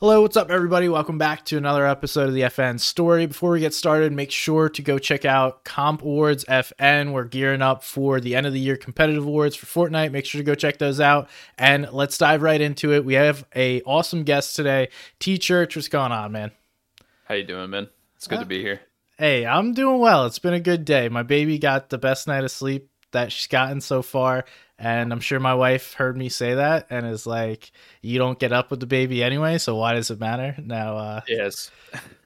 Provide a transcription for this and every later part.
Hello, what's up, everybody? Welcome back to another episode of the FN story. Before we get started, make sure to go check out Comp Awards FN. We're gearing up for the end of the year competitive awards for Fortnite. Make sure to go check those out. And let's dive right into it. We have a awesome guest today, TeeChurch. What's going on, man? How you doing, man? It's good uh, to be here. Hey, I'm doing well. It's been a good day. My baby got the best night of sleep that she's gotten so far. And I'm sure my wife heard me say that and is like, "You don't get up with the baby anyway, so why does it matter?" Now, uh, yes,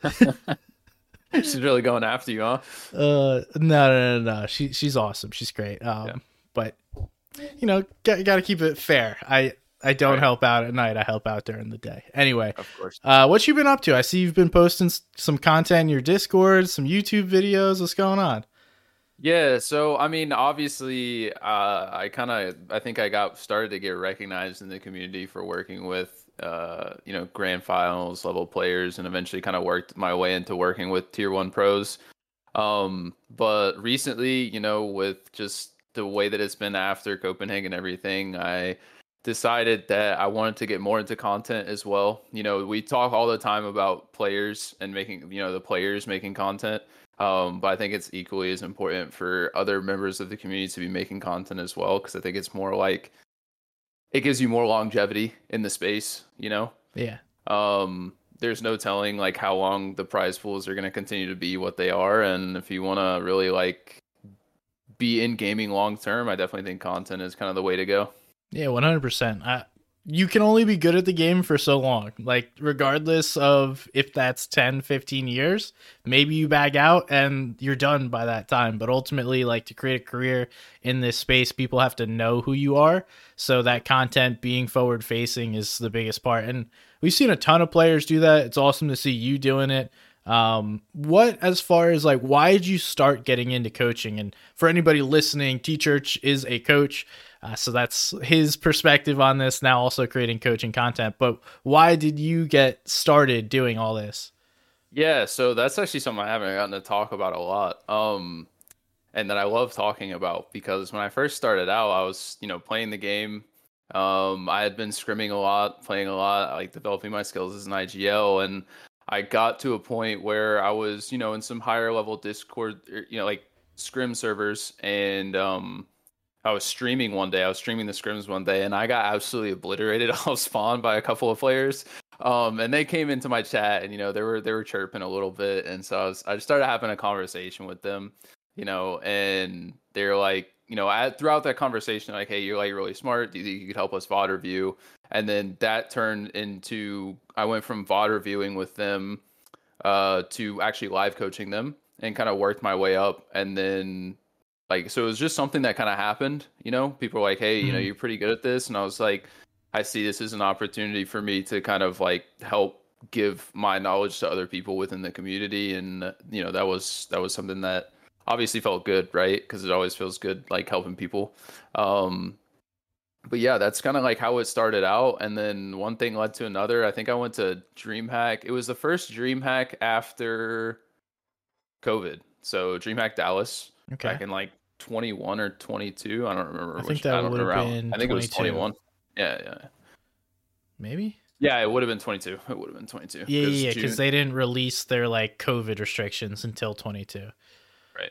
she's really going after you, huh? Uh, no, no, no, no. She she's awesome. She's great. Um, yeah. but you know, got, got to keep it fair. I I don't right. help out at night. I help out during the day. Anyway, of course. Uh, what you been up to? I see you've been posting some content in your Discord, some YouTube videos. What's going on? Yeah, so I mean, obviously, uh, I kind of, I think I got started to get recognized in the community for working with, uh, you know, grand finals level players, and eventually kind of worked my way into working with tier one pros. Um, but recently, you know, with just the way that it's been after Copenhagen and everything, I decided that I wanted to get more into content as well. You know, we talk all the time about players and making, you know, the players making content. Um, but I think it's equally as important for other members of the community to be making content as well, because I think it's more like it gives you more longevity in the space, you know? Yeah. Um, there's no telling like how long the prize pools are going to continue to be what they are, and if you want to really like be in gaming long term, I definitely think content is kind of the way to go. Yeah, one hundred percent. I you can only be good at the game for so long. Like, regardless of if that's 10, 15 years, maybe you bag out and you're done by that time. But ultimately, like, to create a career in this space, people have to know who you are. So, that content being forward facing is the biggest part. And we've seen a ton of players do that. It's awesome to see you doing it. Um, what, as far as like, why did you start getting into coaching? And for anybody listening, TeeChurch is a coach. Uh, so that's his perspective on this now, also creating coaching content. But why did you get started doing all this? Yeah, so that's actually something I haven't gotten to talk about a lot. Um, and that I love talking about because when I first started out, I was, you know, playing the game. Um, I had been scrimming a lot, playing a lot, like developing my skills as an IGL, and I got to a point where I was, you know, in some higher level Discord, er, you know, like scrim servers, and um, I was streaming one day. I was streaming the scrims one day, and I got absolutely obliterated off spawn by a couple of players. Um, and they came into my chat, and you know they were they were chirping a little bit, and so I was I just started having a conversation with them, you know, and they're like, you know, at, throughout that conversation, like, hey, you're like really smart. Do you think you could help us VOD review? And then that turned into I went from VOD reviewing with them uh, to actually live coaching them, and kind of worked my way up, and then like so it was just something that kind of happened you know? People were like hey you know mm-hmm. you're pretty good at this. And i was like i see this as an opportunity for me to kind of like help give my knowledge to other people within the community. And you know that was that was something that obviously felt good right? Because it always feels good like helping people. Um but yeah that's kind of like how it started out. And then one thing led to another. I think i went to dreamhack. It was the first dreamhack after covid. So dreamhack dallas okay. back in like 21 or 22. I don't remember. I think that would have been. I think 22. it was 21. Yeah, yeah. Maybe. Yeah, it would have been 22. It would have been 22. Yeah, yeah, because they didn't release their like COVID restrictions until 22. Right.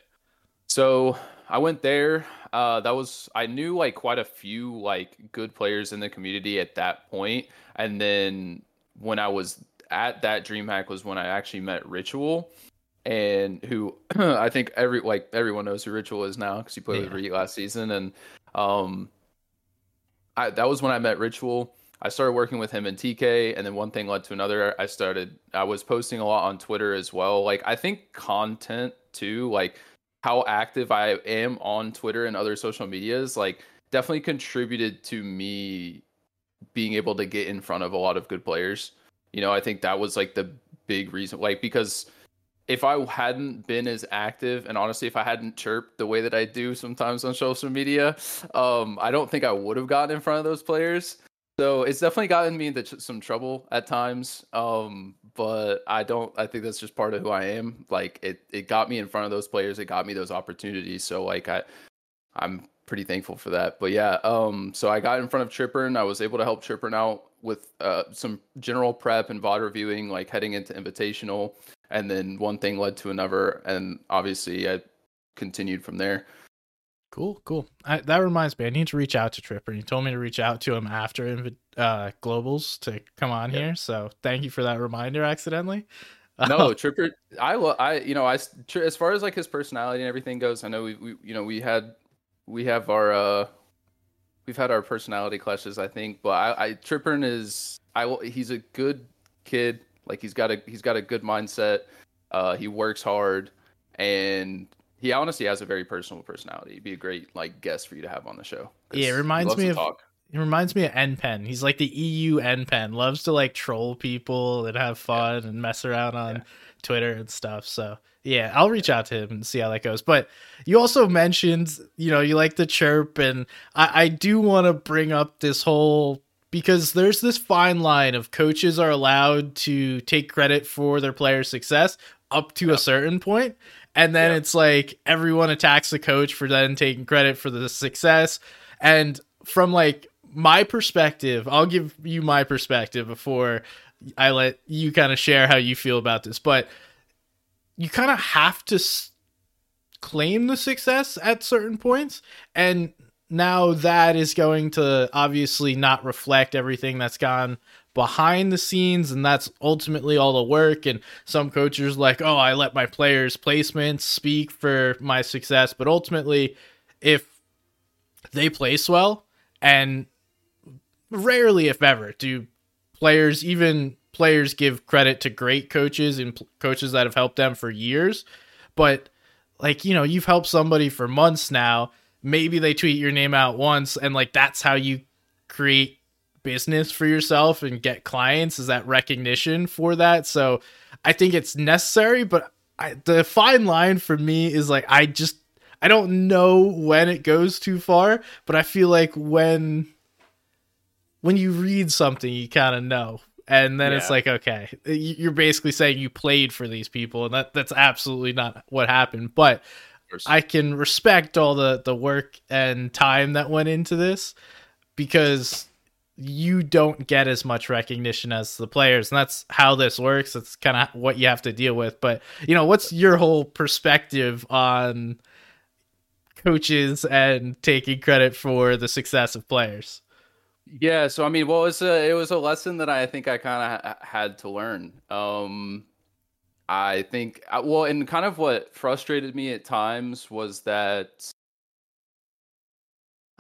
So I went there. Uh, that was I knew like quite a few like good players in the community at that point, and then when I was at that DreamHack was when I actually met Ritual and who I think every like everyone knows who Ritual is now because he played yeah. with Reet last season, and um, I that was when I met Ritual. I started working with him in TK, and then one thing led to another. I started I was posting a lot on Twitter as well. Like I think content too, like how active I am on Twitter and other social medias, like definitely contributed to me being able to get in front of a lot of good players. You know, I think that was like the big reason, like because if I hadn't been as active and honestly, if I hadn't chirped the way that I do sometimes on social media, um, I don't think I would have gotten in front of those players. So it's definitely gotten me into ch- some trouble at times. Um, but I don't. I think that's just part of who I am. Like it, it got me in front of those players. It got me those opportunities. So like I, I'm pretty thankful for that. But yeah, um, so I got in front of Tripper and I was able to help Tripper out with uh, some general prep and VOD reviewing, like heading into Invitational, and then one thing led to another, and obviously I continued from there. Cool, cool. I, that reminds me, I need to reach out to Tripper. He told me to reach out to him after uh, Globals to come on yeah. here. So thank you for that reminder. Accidentally. no, Tripper. I, will I, you know, I as far as like his personality and everything goes, I know we, we you know, we had, we have our, uh we've had our personality clashes, I think. But I, I Trippern is, I, will he's a good kid. Like he's got a, he's got a good mindset. Uh, he works hard, and he honestly has a very personal personality. He'd be a great like guest for you to have on the show. Yeah, it reminds me of. Talk. It reminds me of NPen. He's like the EU NPen. Loves to like troll people and have fun yeah. and mess around on yeah. Twitter and stuff. So yeah, I'll reach out to him and see how that goes. But you also mentioned, you know, you like the chirp, and I, I do want to bring up this whole because there's this fine line of coaches are allowed to take credit for their players' success up to a certain point, and then it's like everyone attacks the coach for then taking credit for the success. And from like my perspective, I'll give you my perspective before I let you kind of share how you feel about this. But you kind of have to s- claim the success at certain points and now that is going to obviously not reflect everything that's gone behind the scenes and that's ultimately all the work and some coaches like oh i let my players placements speak for my success but ultimately if they place well and rarely if ever do players even players give credit to great coaches and p- coaches that have helped them for years. But like, you know, you've helped somebody for months now. Maybe they tweet your name out once and like that's how you create business for yourself and get clients is that recognition for that. So I think it's necessary, but I, the fine line for me is like I just I don't know when it goes too far, but I feel like when when you read something, you kind of know and then yeah. it's like okay you're basically saying you played for these people and that that's absolutely not what happened but i can respect all the the work and time that went into this because you don't get as much recognition as the players and that's how this works. It's kind of what you have to deal with. But you know what's your whole perspective on coaches and taking credit for the success of players? Yeah, so I mean, well, it's a it was a lesson that I think I kind of ha- had to learn. Um, I think uh, well, and kind of what frustrated me at times was that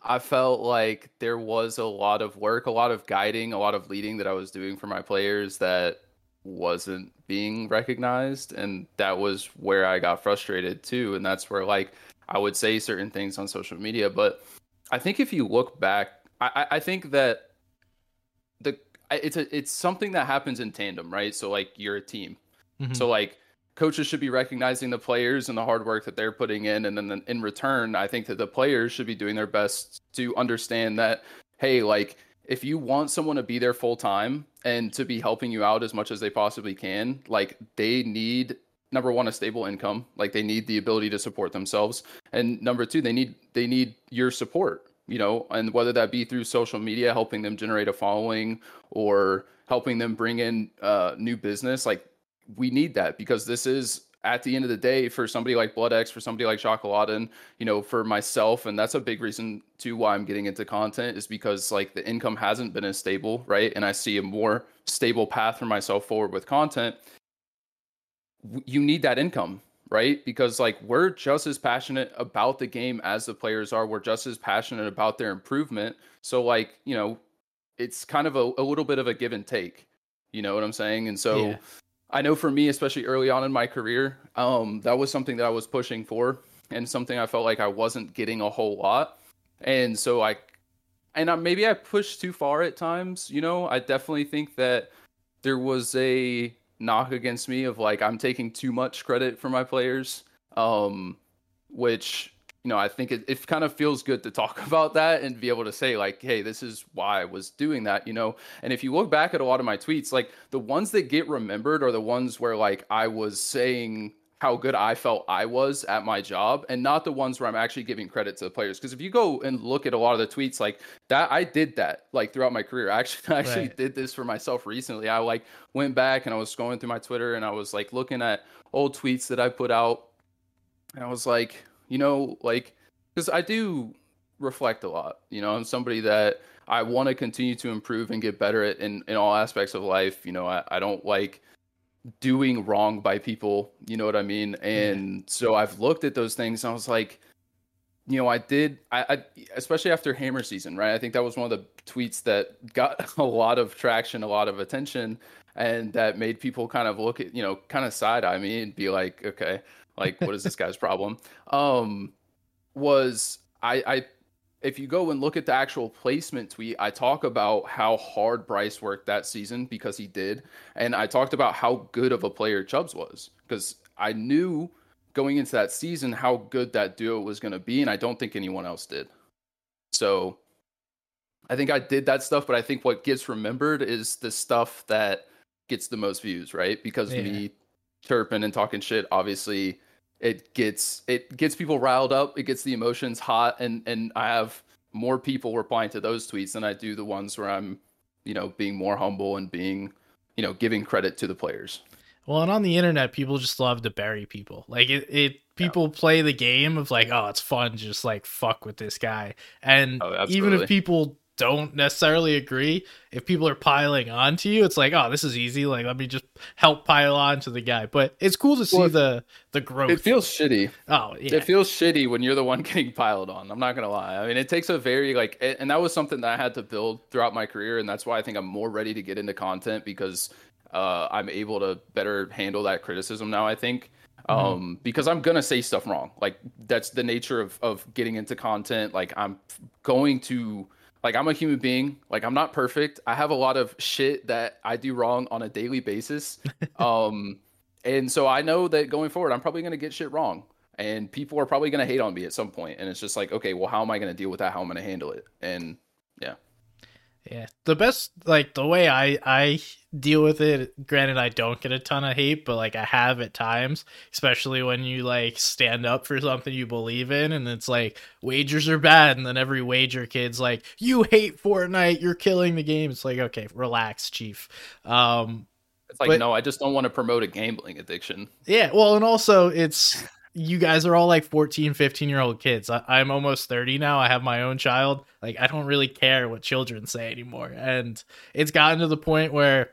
I felt like there was a lot of work, a lot of guiding, a lot of leading that I was doing for my players that wasn't being recognized, and that was where I got frustrated too. And that's where like I would say certain things on social media, but I think if you look back I, I think that the it's a it's something that happens in tandem, right? So like you're a team. Mm-hmm. So like coaches should be recognizing the players and the hard work that they're putting in and then in return, I think that the players should be doing their best to understand that hey, like if you want someone to be there full time and to be helping you out as much as they possibly can, like they need number one a stable income. Like they need the ability to support themselves. And number two they need they need your support you know, and whether that be through social media, helping them generate a following or helping them bring in uh, new business, like we need that because this is at the end of the day for somebody like BloodX, for somebody like and you know, for myself, and that's a big reason too why I'm getting into content is because like the income hasn't been as stable, right? And I see a more stable path for myself forward with content. You need that income right? Because like we're just as passionate about the game as the players are. We're just as passionate about their improvement. So like, you know, it's kind of a, a little bit of a give and take. You know what I'm saying? And so yeah. I know for me, especially early on in my career, um, that was something that I was pushing for and something I felt like I wasn't getting a whole lot. And so I and I, maybe I pushed too far at times, you know. I definitely think that there was a knock against me of like I'm taking too much credit for my players, um, which you know I think it, it kind of feels good to talk about that and be able to say like, hey, this is why I was doing that, you know. And if you look back at a lot of my tweets, like the ones that get remembered are the ones where like I was saying how good I felt I was at my job and not the ones where I'm actually giving credit to the players. Because if you go and look at a lot of the tweets like that, I did that like throughout my career. I actually, I actually right. did this for myself recently. I like went back and I was going through my Twitter and I was like looking at old tweets that I put out. And I was like, you know, like, because I do reflect a lot. You know, I'm somebody that I want to continue to improve and get better at in, in all aspects of life. You know, I, I don't like doing wrong by people. You know what I mean? Mm-hmm. And so I've looked at those things and I was like, you know, I did, I, I, especially after Hammer season, right? I think that was one of the tweets that got a lot of traction, a lot of attention, and that made people kind of look at, you know, kind of side eye me and be like, okay, like, what is this guy's problem? Um, was I, I if you go and look at the actual placement tweet, I talk about how hard Bryce worked that season because he did. And I talked about how good of a player Chubs was because I knew going into that season how good that duo was going to be. And I don't think anyone else did. So I think I did that stuff. But I think what gets remembered is the stuff that gets the most views, right? Because yeah. me chirping and talking shit, obviously it gets it gets people riled up it gets the emotions hot and and i have more people replying to those tweets than i do the ones where i'm you know being more humble and being you know giving credit to the players well and on the internet people just love to bury people like it, it people yeah. play the game of like oh it's fun just like fuck with this guy and oh, even if people don't necessarily agree, if people are piling onto you, it's like, oh, this is easy. Like, let me just help pile on to the guy. But it's cool to see well, the the growth. It feels shitty. Oh, yeah. It feels shitty when you're the one getting piled on. I'm not gonna lie. I mean, it takes a very like, and that was something that I had to build throughout my career, and that's why I think I'm more ready to get into content because uh, I'm able to better handle that criticism now. I think. Mm-hmm. um because i'm gonna say stuff wrong like that's the nature of of getting into content like i'm going to like I'm a human being. Like I'm not perfect. I have a lot of shit that I do wrong on a daily basis. um and so I know that going forward I'm probably going to get shit wrong and people are probably going to hate on me at some point and it's just like okay, well how am I going to deal with that? How am I going to handle it? And yeah. Yeah, the best like the way I I deal with it. Granted, I don't get a ton of hate, but like I have at times, especially when you like stand up for something you believe in, and it's like wagers are bad, and then every wager kid's like, "You hate Fortnite, you're killing the game." It's like, okay, relax, chief. Um, it's like, but, no, I just don't want to promote a gambling addiction. Yeah, well, and also it's you guys are all like 14 15 year old kids. I, am almost 30 now. I have my own child. Like i don't really care what children say anymore. And it's gotten to the point where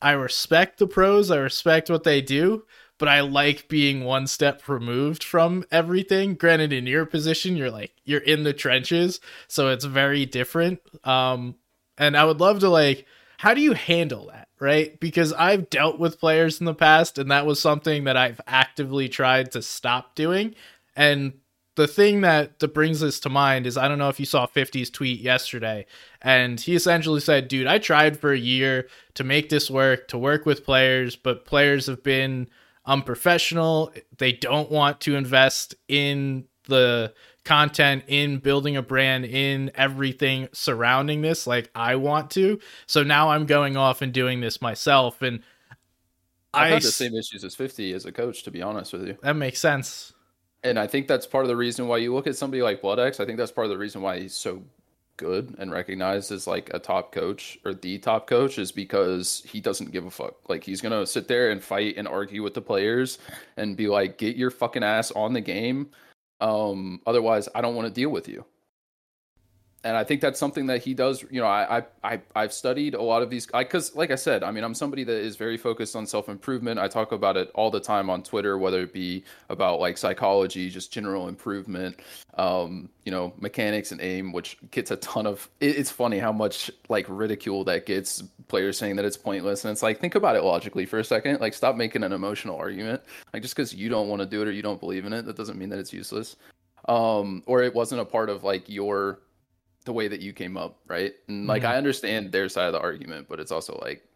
i respect the pros i respect what they do but i like being one step removed from everything. Granted in your position you're like you're in the trenches so it's very different. Um and i would love to like how do you handle that right? Because I've dealt with players in the past, and that was something that I've actively tried to stop doing. And the thing that, that brings this to mind is I don't know if you saw 50's tweet yesterday, and he essentially said, Dude, I tried for a year to make this work, to work with players, but players have been unprofessional. They don't want to invest in the content in building a brand in everything surrounding this like I want to. So now I'm going off and doing this myself and I've I had the same issues as 50 as a coach to be honest with you. That makes sense. And I think that's part of the reason why you look at somebody like BloodX, I think that's part of the reason why he's so good and recognized as like a top coach or the top coach is because he doesn't give a fuck. Like he's gonna sit there and fight and argue with the players and be like, get your fucking ass on the game um, otherwise, I don't want to deal with you. And I think that's something that he does. You know, I I I've studied a lot of these because, like I said, I mean, I'm somebody that is very focused on self improvement. I talk about it all the time on Twitter, whether it be about like psychology, just general improvement, um, you know, mechanics and aim, which gets a ton of. It, it's funny how much like ridicule that gets. Players saying that it's pointless, and it's like think about it logically for a second. Like, stop making an emotional argument. Like, just because you don't want to do it or you don't believe in it, that doesn't mean that it's useless. Um, or it wasn't a part of like your the way that you came up, right? And like mm-hmm. I understand their side of the argument, but it's also like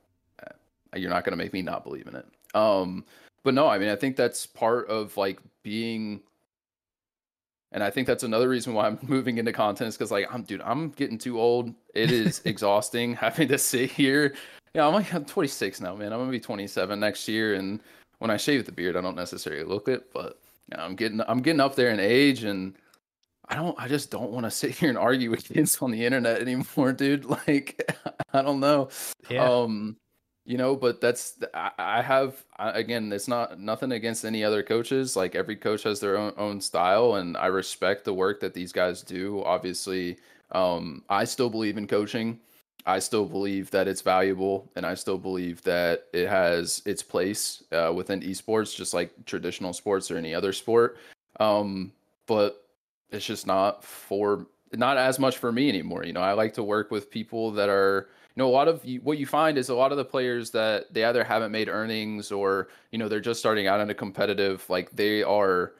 uh, you're not going to make me not believe in it. Um, but no, I mean I think that's part of like being and I think that's another reason why I'm moving into content is because like I'm dude, I'm getting too old. It is exhausting having to sit here. Yeah, I'm like I'm 26 now, man. I'm gonna be 27 next year, and when I shave the beard, I don't necessarily look it, but you know, I'm getting I'm getting up there in age, and I don't I just don't want to sit here and argue with kids on the internet anymore, dude. Like I don't know. Yeah. Um, you know, but that's I, I have I, again. It's not nothing against any other coaches. Like every coach has their own own style, and I respect the work that these guys do. Obviously, um, I still believe in coaching. I still believe that it's valuable, and I still believe that it has its place uh, within esports, just like traditional sports or any other sport. Um, but it's just not for not as much for me anymore. You know, I like to work with people that are you know a lot of what you find is a lot of the players that they either haven't made earnings or you know they're just starting out in a competitive like they are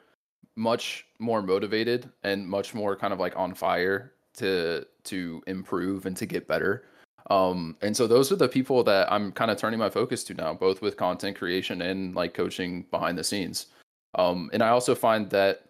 much more motivated and much more kind of like on fire to to improve and to get better um and so those are the people that i'm kind of turning my focus to now both with content creation and like coaching behind the scenes um and i also find that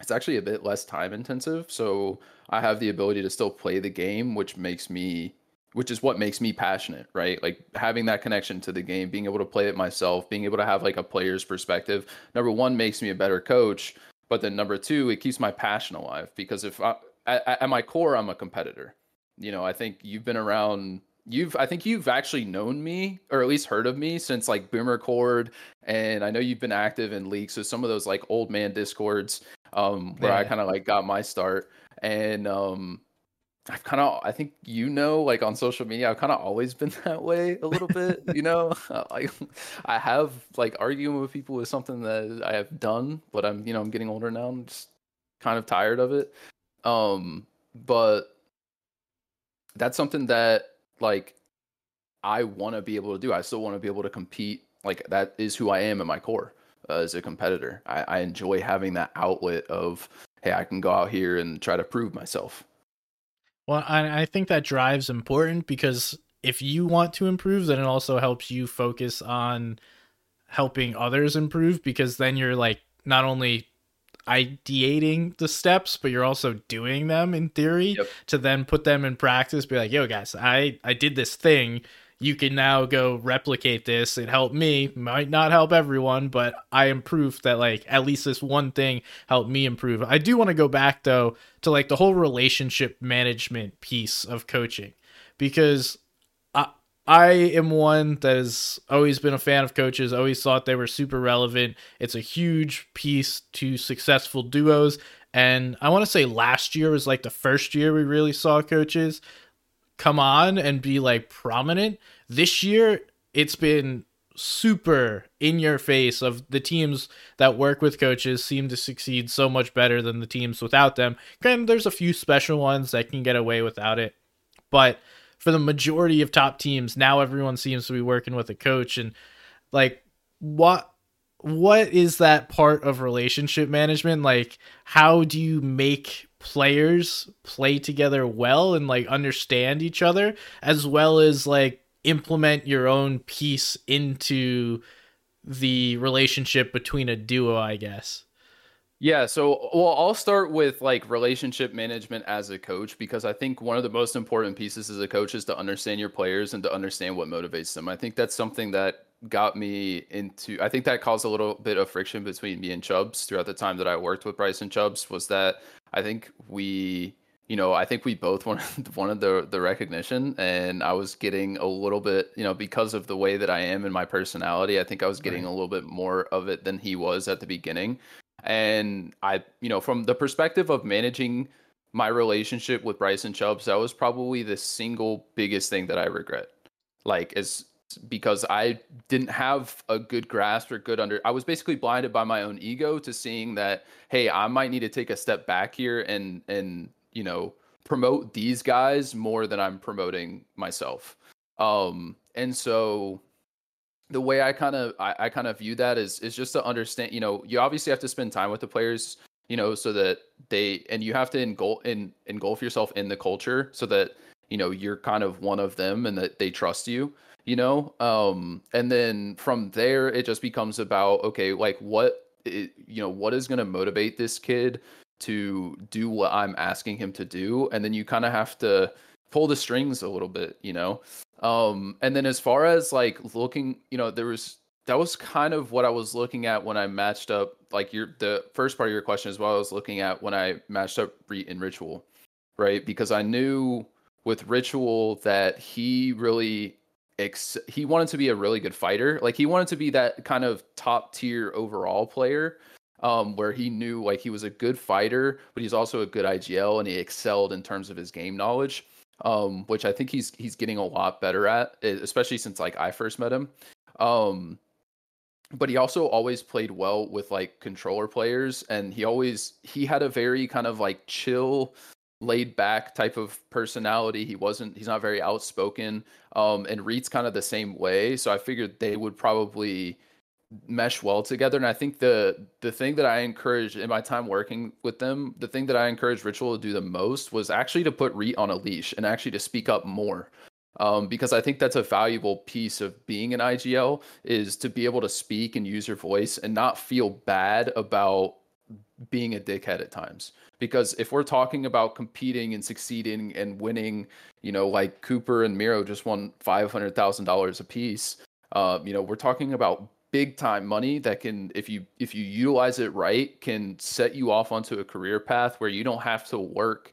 it's actually a bit less time intensive so i have the ability to still play the game which makes me which is what makes me passionate, right? Like having that connection to the game, being able to play it myself, being able to have like a player's perspective. Number one makes me a better coach, but then number two, it keeps my passion alive because if I, at, at my core, I'm a competitor. You know, I think you've been around. You've, I think you've actually known me, or at least heard of me, since like Boomer Cord, and I know you've been active in leagues. So some of those like old man discords, um, where yeah. I kind of like got my start, and um, I've kind of, I think you know, like on social media, I've kind of always been that way a little bit. you know, like I have like arguing with people is something that I have done, but I'm, you know, I'm getting older now. I'm just kind of tired of it. Um, but that's something that like I want to be able to do. I still want to be able to compete. Like that is who I am at my core uh, as a competitor. I, I enjoy having that outlet of, hey, I can go out here and try to prove myself. Well, I, I think that drive's important because if you want to improve, then it also helps you focus on helping others improve because then you're like not only ideating the steps but you're also doing them in theory yep. to then put them in practice be like yo guys i i did this thing you can now go replicate this. It helped me, might not help everyone, but I am proof that like at least this one thing helped me improve. I do want to go back though to like the whole relationship management piece of coaching because I I am one that has always been a fan of coaches, always thought they were super relevant. It's a huge piece to successful duos. And I want to say last year was like the first year we really saw coaches come on and be like prominent. This year, it's been super in your face of the teams that work with coaches seem to succeed so much better than the teams without them. Granted, there's a few special ones that can get away without it, but for the majority of top teams, now everyone seems to be working with a coach and like what what is that part of relationship management like how do you make players play together well and like understand each other as well as like implement your own piece into the relationship between a duo i guess yeah, so well, I'll start with like relationship management as a coach because I think one of the most important pieces as a coach is to understand your players and to understand what motivates them. I think that's something that got me into I think that caused a little bit of friction between me and Chubs throughout the time that I worked with Bryson Chubs was that I think we you know, I think we both wanted wanted the the recognition, and I was getting a little bit, you know, because of the way that I am and my personality. I think I was getting right. a little bit more of it than he was at the beginning, and I, you know, from the perspective of managing my relationship with Bryson Chubbs, that was probably the single biggest thing that I regret. Like, as because I didn't have a good grasp or good under I was basically blinded by my own ego to seeing that hey, I might need to take a step back here and and you know, promote these guys more than I'm promoting myself. Um and so the way I kind of I, I kind of view that is is just to understand, you know, you obviously have to spend time with the players, you know, so that they and you have to engulf in engulf yourself in the culture so that you know you're kind of one of them and that they trust you you know um and then from there it just becomes about okay like what it, you know what is going to motivate this kid to do what i'm asking him to do and then you kind of have to pull the strings a little bit you know um and then as far as like looking you know there was that was kind of what I was looking at when I matched up like your the first part of your question is what I was looking at when I matched up Reet and Ritual, right? Because I knew with Ritual that he really ex- he wanted to be a really good fighter. Like he wanted to be that kind of top tier overall player um, where he knew like he was a good fighter, but he's also a good IGL and he excelled in terms of his game knowledge. Um, which I think he's he's getting a lot better at, especially since like I first met him. Um, but he also always played well with like controller players, and he always he had a very kind of like chill, laid back type of personality. He wasn't he's not very outspoken. Um, and Reet's kind of the same way, so I figured they would probably mesh well together. And I think the the thing that I encouraged in my time working with them, the thing that I encouraged Ritual to do the most was actually to put Reet on a leash and actually to speak up more. Um, because I think that's a valuable piece of being an IGL is to be able to speak and use your voice and not feel bad about being a dickhead at times. Because if we're talking about competing and succeeding and winning, you know, like Cooper and Mero just won five hundred thousand dollars a piece. Uh, you know, we're talking about big time money that can if you if you utilize it right can set you off onto a career path where you don't have to work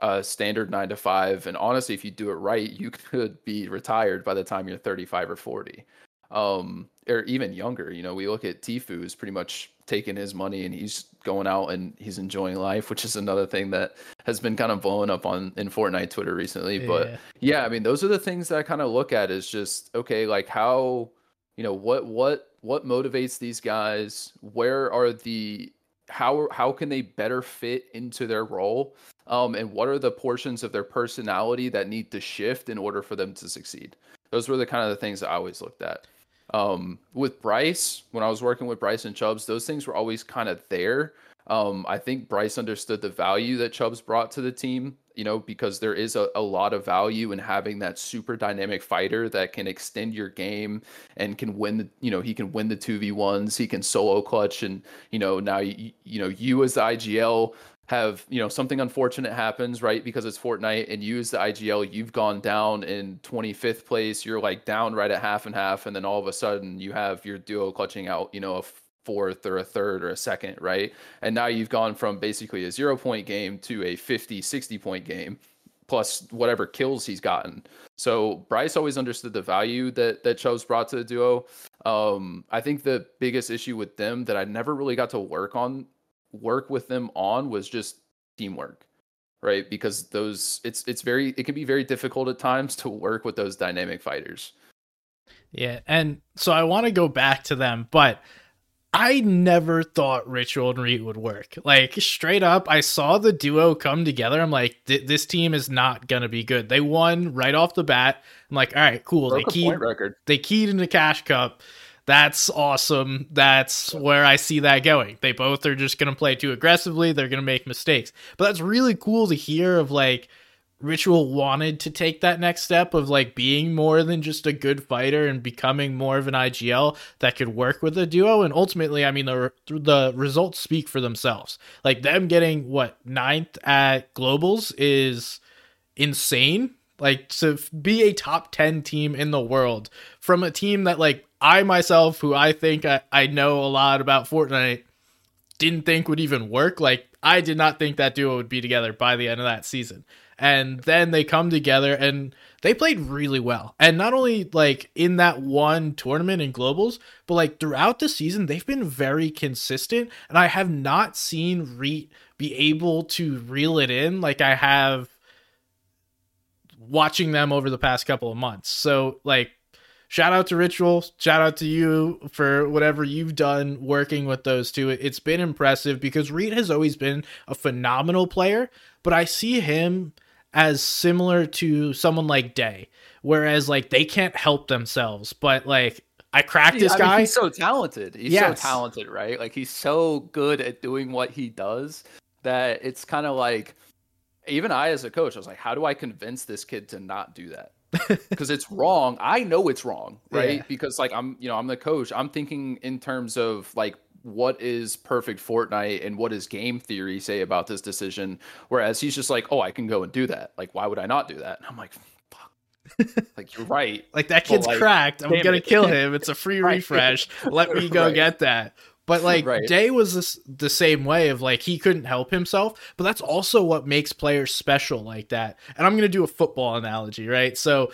a standard 9 to 5 and honestly if you do it right you could be retired by the time you're 35 or 40 um or even younger you know we look at Tfue who's pretty much taking his money and he's going out and he's enjoying life which is another thing that has been kind of blowing up on in Fortnite Twitter recently. Yeah. but yeah. I mean those are the things that I kind of look at is just okay like how you know what what what motivates these guys? Where are the how how can they better fit into their role? Um, and what are the portions of their personality that need to shift in order for them to succeed? Those were the kind of the things that i always looked at um, with bryce when i was working with bryce and Chubs those things were always kind of there um, I think Bryce understood the value that Chubs brought to the team, you know, because there is a, a lot of value in having that super dynamic fighter that can extend your game and can win the, you know, he can win the 2v1s, he can solo clutch. And, you know, now, you, you know, you as the IGL have, you know, something unfortunate happens, right? Because it's Fortnite and you the IGL, you've gone down in 25th place. You're like down right at half and half. And then all of a sudden you have your duo clutching out, you know, a fourth or a third or a second, right? And now you've gone from basically a zero point game to a 50, 60 point game plus whatever kills he's gotten. So Bryce always understood the value that that Chubs brought to the duo. Um, I think the biggest issue with them that I never really got to work on work with them on was just teamwork. Right? Because those it's it's very it can be very difficult at times to work with those dynamic fighters. Yeah, and so I want to go back to them, but I never thought Ritual and Reet would work. Like straight up, I saw the duo come together. I'm like, this team is not gonna be good. They won right off the bat. I'm like, all right, cool. Broke they keyed record. They keyed into Cash Cup. That's awesome. That's where I see that going. They both are just gonna play too aggressively. They're gonna make mistakes. But that's really cool to hear of like Ritual wanted to take that next step of like being more than just a good fighter and becoming more of an IGL that could work with a duo. And ultimately, I mean, the the results speak for themselves. Like them getting what ninth at globals is insane. Like to be a top ten team in the world from a team that like I myself, who I think I, I know a lot about Fortnite, didn't think would even work. Like I did not think that duo would be together by the end of that season and then they come together and they played really well. And not only like in that one tournament in globals, but like throughout the season, they've been very consistent. And I have not seen Reet be able to reel it in like I have watching them over the past couple of months. So like shout out to Ritual, shout out to you for whatever you've done working with those two. It's been impressive because Reet has always been a phenomenal player, but I see him as similar to someone like Day, whereas like they can't help themselves, but like I cracked this I guy. Mean, he's so talented. He's yes. so talented, right? Like he's so good at doing what he does that it's kind of like even I as a coach, I was like, how do I convince this kid to not do that? Because it's wrong. I know it's wrong, right? Yeah. Because like I'm, you know, I'm the coach. I'm thinking in terms of like what is perfect Fortnite and what does game theory say about this decision? Whereas he's just like, oh, I can go and do that. Like, why would I not do that? And I'm like, fuck. like you're right. Like that kid's like, cracked. I'm gonna it. kill him. It's a free refresh. Let me go Right. get that. But like Right. Day was this, the same way of like he couldn't help himself, but that's also what makes players special like that. And I'm gonna do a football analogy, right? So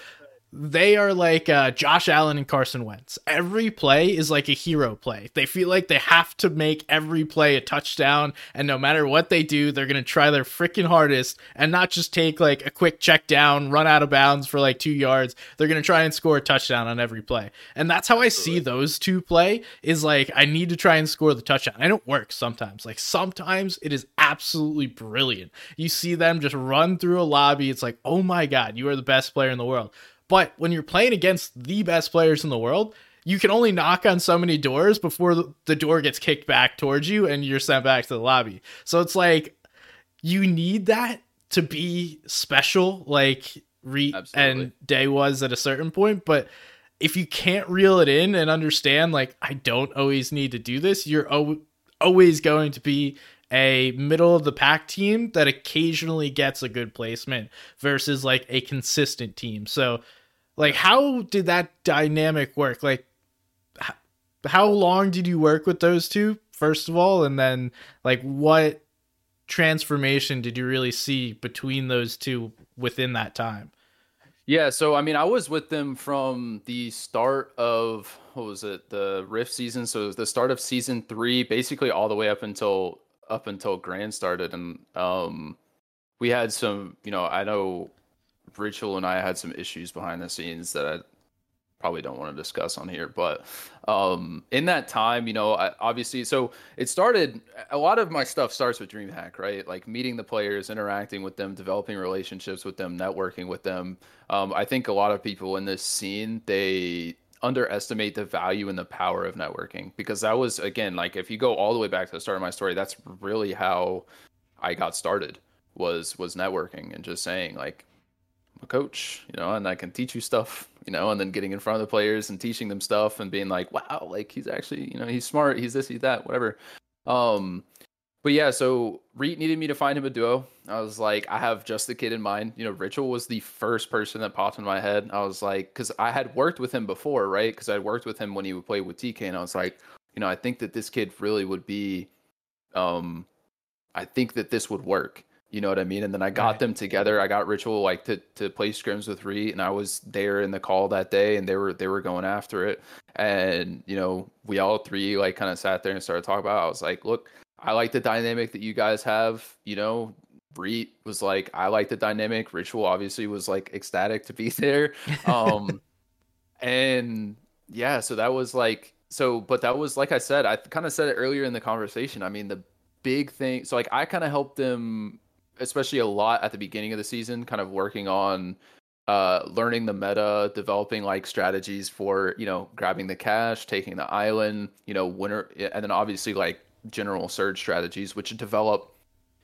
they are like uh, Josh Allen and Carson Wentz. Every play is like a hero play. They feel like they have to make every play a touchdown, and no matter what they do, they're gonna try their freaking hardest and not just take like a quick check down, run out of bounds for like two yards. They're gonna try and score a touchdown on every play, and that's how I see those two play. Is like I need to try and score the touchdown. I don't work sometimes. Like sometimes it is absolutely brilliant. You see them just run through a lobby. It's like, oh my god, you are the best player in the world. But when you're playing against the best players in the world, you can only knock on so many doors before the- door gets kicked back towards you and you're sent back to the lobby. So it's like you need that to be special, like Absolutely. and Day was at a certain point. But if you can't reel it in and understand, like, I don't always need to do this, you're al- always going to be a middle of the pack team that occasionally gets a good placement versus like a consistent team. So, like, how did that dynamic work? Like, how long did you work with those two, first of all? And then, like, what transformation did you really see between those two within that time? Yeah, so I mean, I was with them from the start of what was it, the Rift season. So the start of season three, basically all the way up until up until Grand started, and um, we had some, you know, I know Ritual and I had some issues behind the scenes that I probably don't want to discuss on here, but um, in that time, you know, I, obviously, so it started. A lot of my stuff starts with DreamHack, right? Like meeting the players, interacting with them, developing relationships with them, networking with them. Um, I think a lot of people in this scene they underestimate the value and the power of networking because that was again like if you go all the way back to the start of my story, that's really how I got started was was networking and just saying like a coach, you know, and I can teach you stuff, you know, and then getting in front of the players and teaching them stuff and being like, wow, like he's actually, you know, he's smart, he's this, he's that, whatever. Um, but yeah, so Reet needed me to find him a duo. I was like, I have just the kid in mind. You know, Ritual was the first person that popped in my head. I was like, because I had worked with him before, right? Because I had worked with him when he would play with TK, and I was like, you know, I think that this kid really would be, um, I think that this would work. You know what I mean? And then I got Right. them together. I got Ritual like to to play scrims with Reet, and I was there in the call that day, and they were they were going after it. And you know, we all three like kind of sat there and started talking about. It. I was like, look, I like the dynamic that you guys have. You know, Reet was like, I like the dynamic. Ritual obviously was like ecstatic to be there. Um, and yeah, so that was like so, but that was like I said, I kind of said it earlier in the conversation. I mean, the big thing. So like I kind of helped them, especially a lot at the beginning of the season, kind of working on uh learning the meta developing like strategies for you know grabbing the cash taking the island you know winner and then obviously like general surge strategies which develop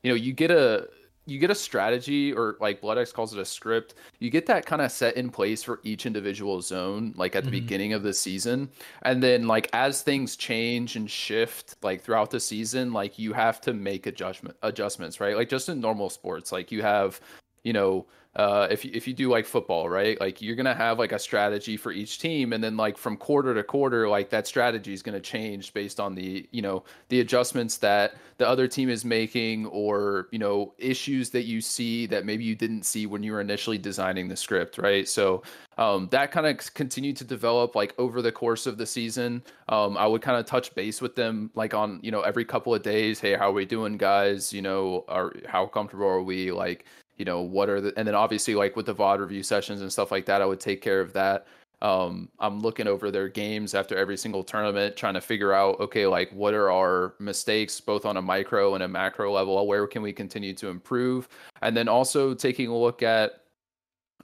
you know you get a you get a strategy or like BloodX calls it a script. You get that kind of set in place for each individual zone like at the Mhm. beginning of the season. And then like as things change and shift like throughout the season like you have to make adjustment adjustments right? Like just in normal sports like you have you know uh, if you, if you do like football, right? Like you're gonna have like a strategy for each team, and then like from quarter to quarter, like that strategy is gonna change based on the you know the adjustments that the other team is making, or you know issues that you see that maybe you didn't see when you were initially designing the script, right? So um, that kind of continued to develop like over the course of the season. Um, I would kind of touch base with them like on you know every couple of days. Hey, how are we doing, guys? You know, are how comfortable are we? Like you know what are the and then obviously like with the VOD review sessions and stuff like that, I would take care of that. Um, I'm looking over their games after every single tournament, trying to figure out okay, like what are our mistakes both on a micro and a macro level? Where can we continue to improve? And then also taking a look at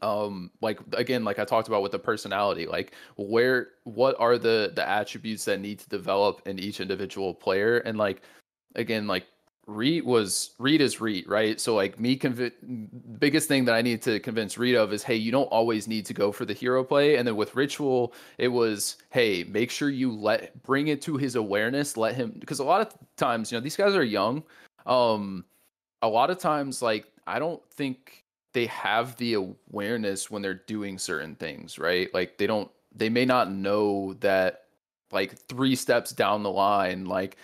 um like again like i talked about with the personality like where what are the the attributes that need to develop in each individual player and like again like Reet was Reet is Reet, right? So like me conv- biggest thing that I need to convince Reet of is hey, you don't always need to go for the hero play. And then with Ritual, it was hey, make sure you let bring it to his awareness, let him because a lot of times, you know, these guys are young. Um a lot of times like I don't think they have the awareness when they're doing certain things, right? Like they don't they may not know that like three steps down the line like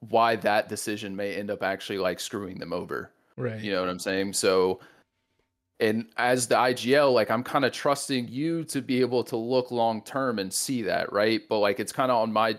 why that decision may end up actually like screwing them over. Right. You know what I'm saying? So and as the IGL, like I'm kind of trusting you to be able to look long term and see that, right? But like it's kind of on my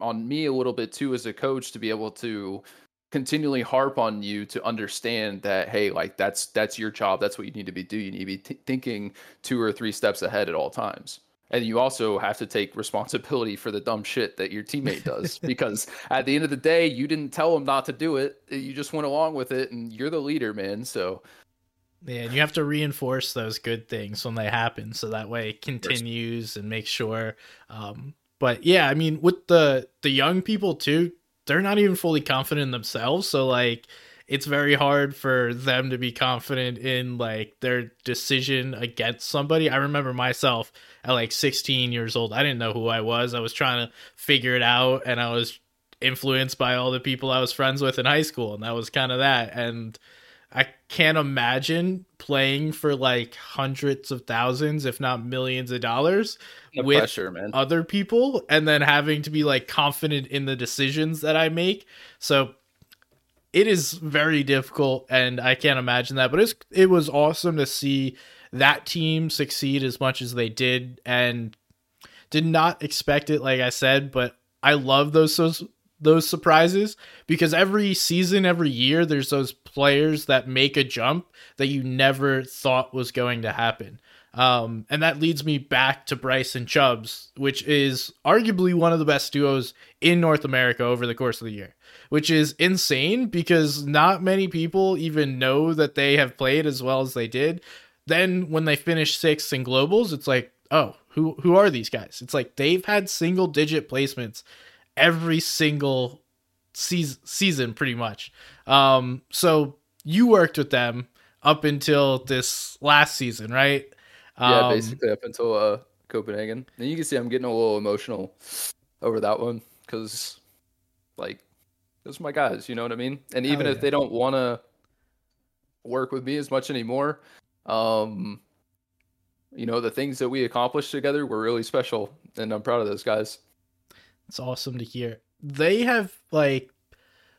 on me a little bit too as a coach to be able to continually harp on you to understand that hey, like that's that's your job, that's what you need to be doing. You need to be t- thinking two or three steps ahead at all times. And you also have to take responsibility for the dumb shit that your teammate does because at the end of the day, you didn't tell them not to do it. You just went along with it and you're the leader, man. So yeah, and you have to reinforce those good things when they happen, so that way it continues and make sure. Um, but yeah, I mean, with the the young people too, they're not even fully confident in themselves, so like it's very hard for them to be confident in like their decision against somebody. I remember myself at like 16 years old. I didn't know who I was. I was trying to figure it out, and I was influenced by all the people I was friends with in high school, and that was kind of that. And I can't imagine playing for like hundreds of thousands, if not millions of dollars with pressure, other people and then having to be like confident in the decisions that I make. So it is very difficult and I can't imagine that, but it's it was awesome to see that team succeed as much as they did and did not expect it like I said, but I love those those those surprises because every season, every year, there's those players that make a jump that you never thought was going to happen. Um, and that leads me back to Brycx and Chubs, which is arguably one of the best duos in North America over the course of the year, which is insane because not many people even know that they have played as well as they did. Then when they finish sixth in globals, it's like, oh, who who are these guys? It's like they've had single digit placements every single season, season pretty much. Um, so you worked with them up until this last season, right? Yeah, Um, basically up until uh, Copenhagen. And you can see I'm getting a little emotional over that one because, like, those are my guys. You know what I mean? And even Hell if they don't want to work with me as much anymore, um, you know, the things that we accomplished together were really special, and I'm proud of those guys. It's awesome to hear. They have like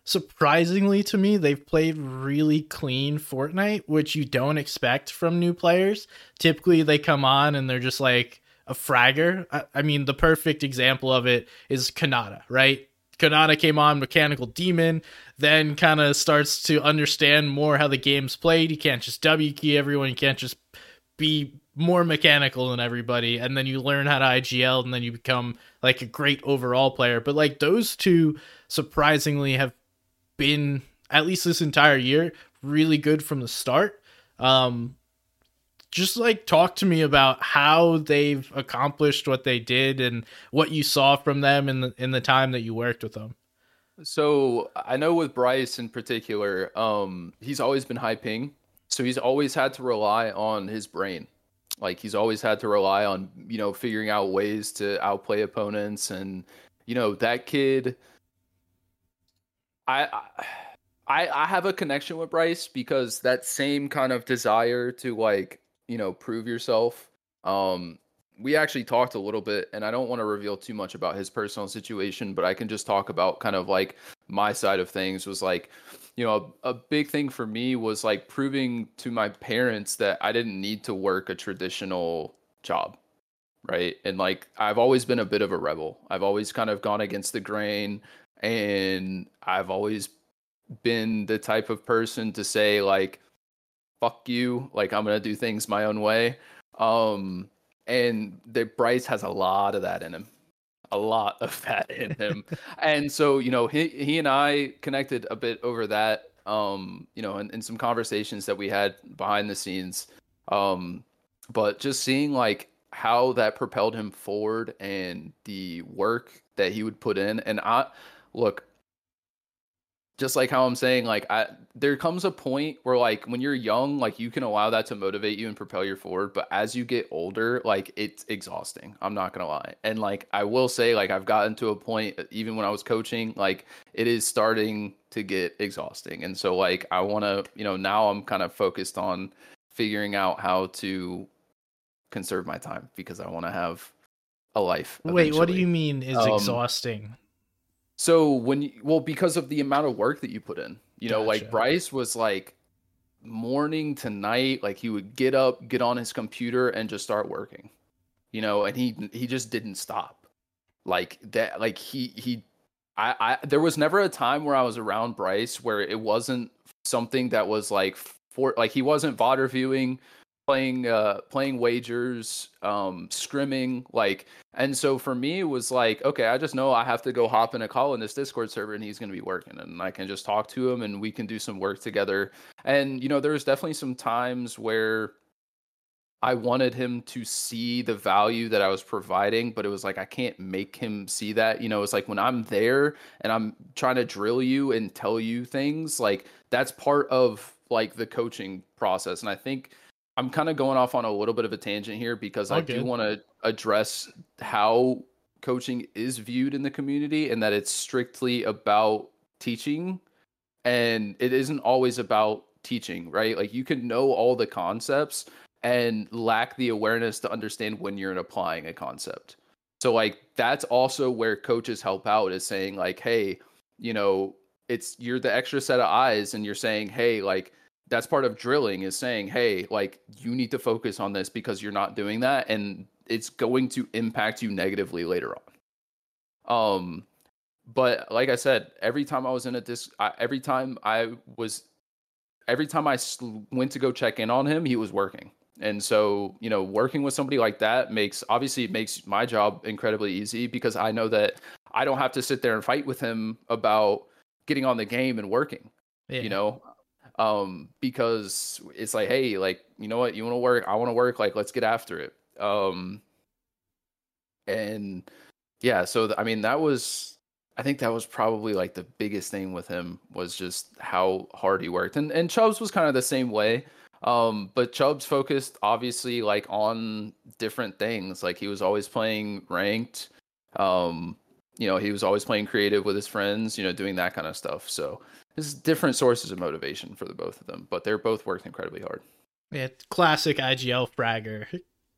surprisingly to me, they've played really clean Fortnite, which you don't expect from new players. Typically they come on and they're just like a fragger. I, I mean, the perfect example of it is Khanada, right? Khanada came on Mechanical Demon, then kind of starts to understand more how the game's played. You can't just W key everyone, you can't just be more mechanical than everybody and then you learn how to IGL and then you become like a great overall player but like those two surprisingly have been at least this entire year really good from the start um just like talk to me about how they've accomplished what they did and what you saw from them in the in the time that you worked with them So I know with Brycx in particular, um, he's always been high ping, so he's always had to rely on his brain. Like he's always had to rely on you know figuring out ways to outplay opponents, and you know that kid. I I I have a connection with Brycx because that same kind of desire to like you know prove yourself. Um, we actually talked a little bit, and I don't want to reveal too much about his personal situation, but I can just talk about kind of like my side of things. Was like, you know, a, a big thing for me was like proving to my parents that I didn't need to work a traditional job, right? And like, I've always been a bit of a rebel. I've always kind of gone against the grain, and I've always been the type of person to say like, "Fuck you!" Like I'm gonna do things my own way. Um, and the Brycx has a lot of that in him, a lot of that in him. and so you know, he he and I connected a bit over that. Um, you know, in, in some conversations that we had behind the scenes. Um, but just seeing like how that propelled him forward and the work that he would put in, and I look just like how I'm saying, like I there comes a point where like when you're young, like you can allow that to motivate you and propel you forward. But as you get older, like it's exhausting. I'm not gonna lie. And like I will say, like I've gotten to a point, even when I was coaching, like it is starting to get exhausting. And so like I wanna, you know, now I'm kind of focused on figuring out how to conserve my time because I want to have a life. Wait, what do you mean is Um, exhausting? So when you, well, because of the amount of work that you put in, you know, like Brycx was like morning to night, like he would get up, get on his computer, and just start working, you know, and he he just didn't stop, like that, like he he, I I there was never a time where I was around Brycx where it wasn't something that was like for like he wasn't VOD reviewing, playing uh playing wagers, um scrimming, like and so for me, it was like, okay, I just know I have to go hop in a call in this Discord server and he's going to be working and I can just talk to him and we can do some work together. And, you know, there's definitely some times where I wanted him to see the value that I was providing, but it was like, I can't make him see that. You know, it's like when I'm there and I'm trying to drill you and tell you things, like that's part of like the coaching process. And I think I'm kind of going off on a little bit of a tangent here because I do want to address how coaching is viewed in the community and that it's strictly about teaching and it isn't always about teaching, right? Like you can know all the concepts and lack the awareness to understand when you're applying a concept. So like that's also where coaches help out is saying like, hey, you know, it's you're the extra set of eyes and you're saying, hey, like that's part of drilling is saying, hey, like you need to focus on this because you're not doing that and it's going to impact you negatively later on. Um but like I said, every time I was in a disc, I, every time I was every time I sl- went to go check in on him, he was working. And so, you know, working with somebody like that makes obviously it makes my job incredibly easy because I know that I don't have to sit there and fight with him about getting on the game and working Yeah. you know um because it's like hey like you know what? You want to work i want to work like let's get after it. Um and yeah so th- i mean that was i think that was probably like the biggest thing with him was just how hard he worked. And and Chubs was kind of the same way. Um but Chubs focused obviously like on different things. Like he was always playing ranked. Um you know he was always playing creative with his friends you know doing that kind of stuff. So there's different sources of motivation for the both of them but they're both worked incredibly hard Yeah, classic IGL fragger,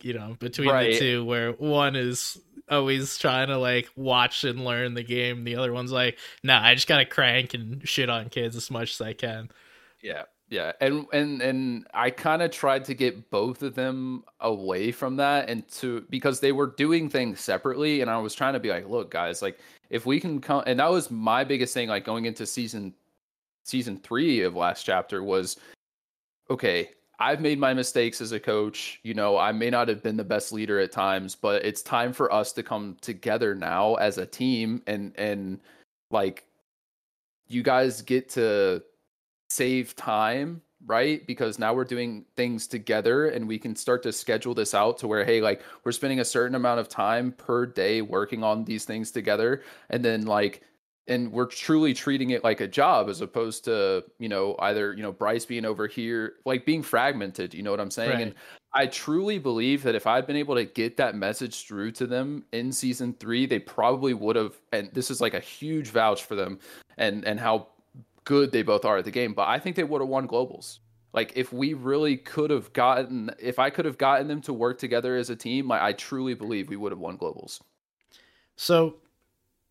you know, between Right. the two, where one is always trying to like watch and learn the game, the other one's like, nah, I just gotta crank and shit on kids as much as I can. Yeah, yeah, and and and I kind of tried to get both of them away from that, and to because they were doing things separately, and I was trying to be like, look, guys, like if we can come, and that was my biggest thing, like going into season season three of last chapter was, okay, I've made my mistakes as a coach. You know, I may not have been the best leader at times, but it's time for us to come together now as a team and and like you guys get to save time, right? Because now we're doing things together and we can start to schedule this out to where hey, like we're spending a certain amount of time per day working on these things together and then like and we're truly treating it like a job as opposed to you know either you know Brycx being over here like being fragmented you know what i'm saying? And i truly believe that if i'd been able to get that message through to them in season three they probably would have and this is like a huge vouch for them and and how good they both are at the game but i think they would have won globals. Like if we really could have gotten if i could have gotten them to work together as a team like, i truly believe we would have won globals. So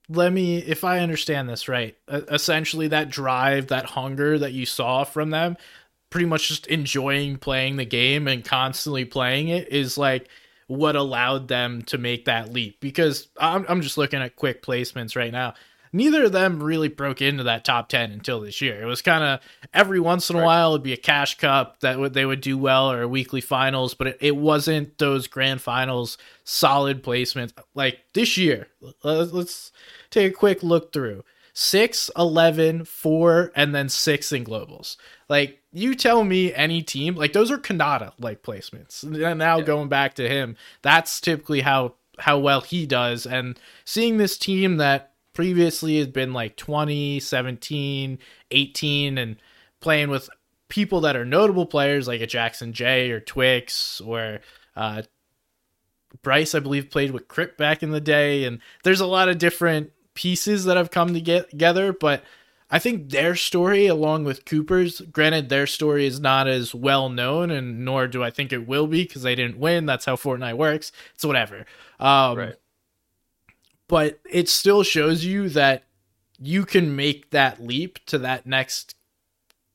let me, if I understand this right, essentially that drive, that hunger that you saw from them, pretty much just enjoying playing the game and constantly playing it is like what allowed them to make that leap. Because I'm, I'm just looking at quick placements right now. Neither of them really broke into that top 10 until this year. It was kind of every once in a Right. while it'd be a cash cup that would they would do well or a weekly finals, but it, it wasn't those grand finals solid placements like this year. Let's, let's take a quick look through 6 11 4 and then 6 in globals like you tell me any team like those are Khanada like placements and now Yeah. going back to him that's typically how how well he does and seeing this team that previously has been like 20 17 18 and playing with people that are notable players like a jackson j or twix or uh Brycx, I believe, played with Crip back in the day, and there's a lot of different pieces that have come to get together. But I think their story, along with Cooper's, granted, their story is not as well known, and nor do I think it will be because they didn't win. That's how Fortnite works. It's whatever. Um, right. But it still shows you that you can make that leap to that next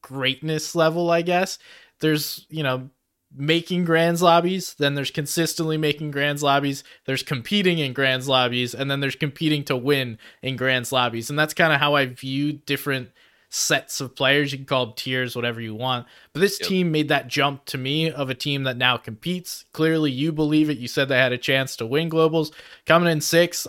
greatness level, I guess. There's, you know, making grands lobbies, then there's consistently making grands lobbies, there's competing in grands lobbies, and then there's competing to win in grands lobbies. And that's kind of how I view different sets of players. You can call them tiers, whatever you want. But this yep. team made that jump to me of a team that now competes. Clearly, you believe it. You said they had a chance to win globals. Coming in six,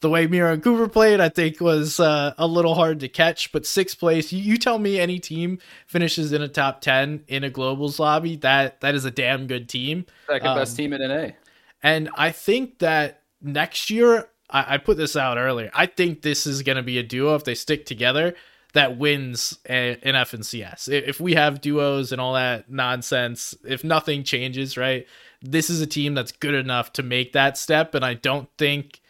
the way Mero and Cooper played, I think was uh, a little hard to catch. But sixth place, you, you, tell me any team finishes in a top ten in a globals lobby, that that is a damn good team. Second um, best team in NA. And I think that next year, I, I put this out earlier. I think this is going to be a duo if they stick together that wins in FNCS. If we have duos and all that nonsense, if nothing changes, right? This is a team that's good enough to make that step, and I don't think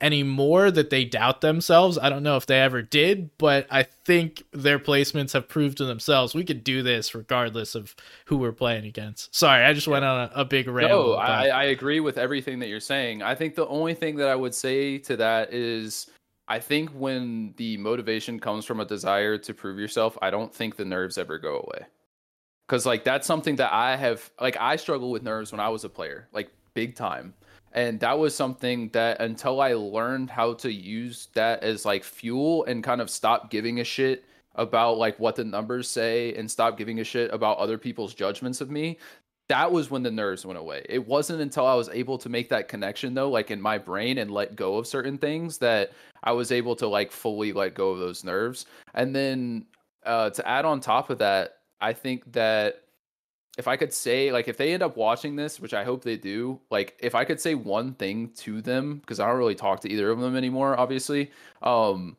anymore that they doubt themselves. I don't know if they ever did, but I think their placements have proved to themselves we could do this regardless of who we're playing against. Sorry, I just went on a, a big rant. No, I, I agree with everything that you're saying. I think the only thing that I would say to that is I think when the motivation comes from a desire to prove yourself, I don't think the nerves ever go away. Cause like that's something that I have like I struggle with nerves when I was a player, like big time and that was something that until i learned how to use that as like fuel and kind of stop giving a shit about like what the numbers say and stop giving a shit about other people's judgments of me that was when the nerves went away. It wasn't until i was able to make that connection though like in my brain and let go of certain things that i was able to like fully let go of those nerves. And then uh, to add on top of that i think that if I could say like if they end up watching this, which I hope they do, like if I could say one thing to them because I don't really talk to either of them anymore, obviously, um,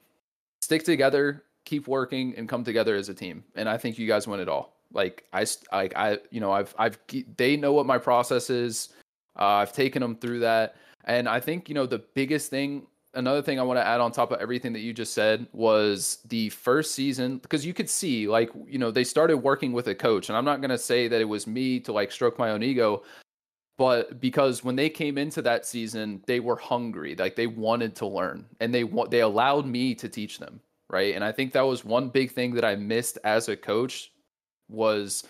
stick together, keep working, and come together as a team. And I think you guys win it all. Like I, like I, you know, I've, I've, they know what my process is. Uh, I've taken them through that, and I think you know the biggest thing another thing I want to add on top of everything that you just said was the first season because you could see like you know they started working with a coach and I'm not going to say that it was me to like stroke my own ego but because when they came into that season they were hungry like they wanted to learn and they they allowed me to teach them right? And I think that was one big thing that I missed as a coach was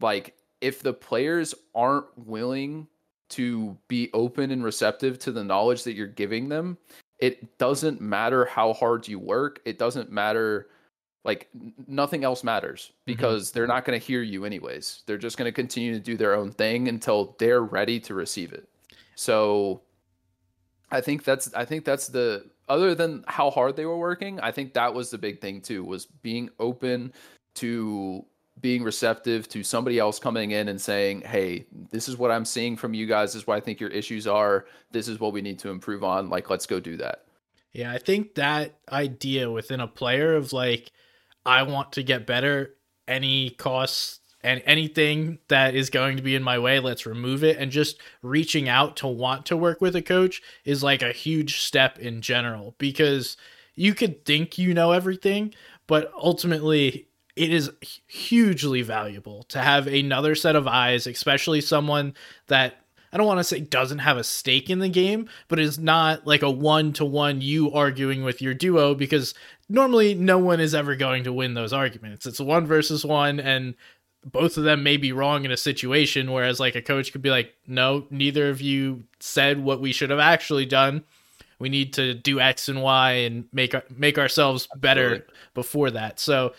like if the players aren't willing to be open and receptive to the knowledge that you're giving them it doesn't matter how hard you work. It doesn't matter like nothing else matters mm-hmm. because mm-hmm. they're not going to hear you anyways. They're just going to continue to do their own thing until they're ready to receive it. So I think that's I think that's the other than how hard they were working, I think that was the big thing too was being open to being receptive to somebody else coming in and saying, "Hey, this is what I'm seeing from you guys. This is what I think your issues are. This is what we need to improve on. Like, let's go do that." Yeah, I think that idea within a player of like, I want to get better. Any cost and anything that is going to be in my way, let's remove it. And just reaching out to want to work with a coach is like a huge step in general because you could think you know everything, but ultimately it is hugely valuable to have another set of eyes, especially someone that I don't want to say doesn't have a stake in the game, but is not like a one to one you arguing with your duo because normally no one is ever going to win those arguments. It's one versus one, and both of them may be wrong in a situation, whereas like a coach could be like, no, neither of you said what we should have actually done. We need to do X and Y and make make ourselves better Absolutely. before that. So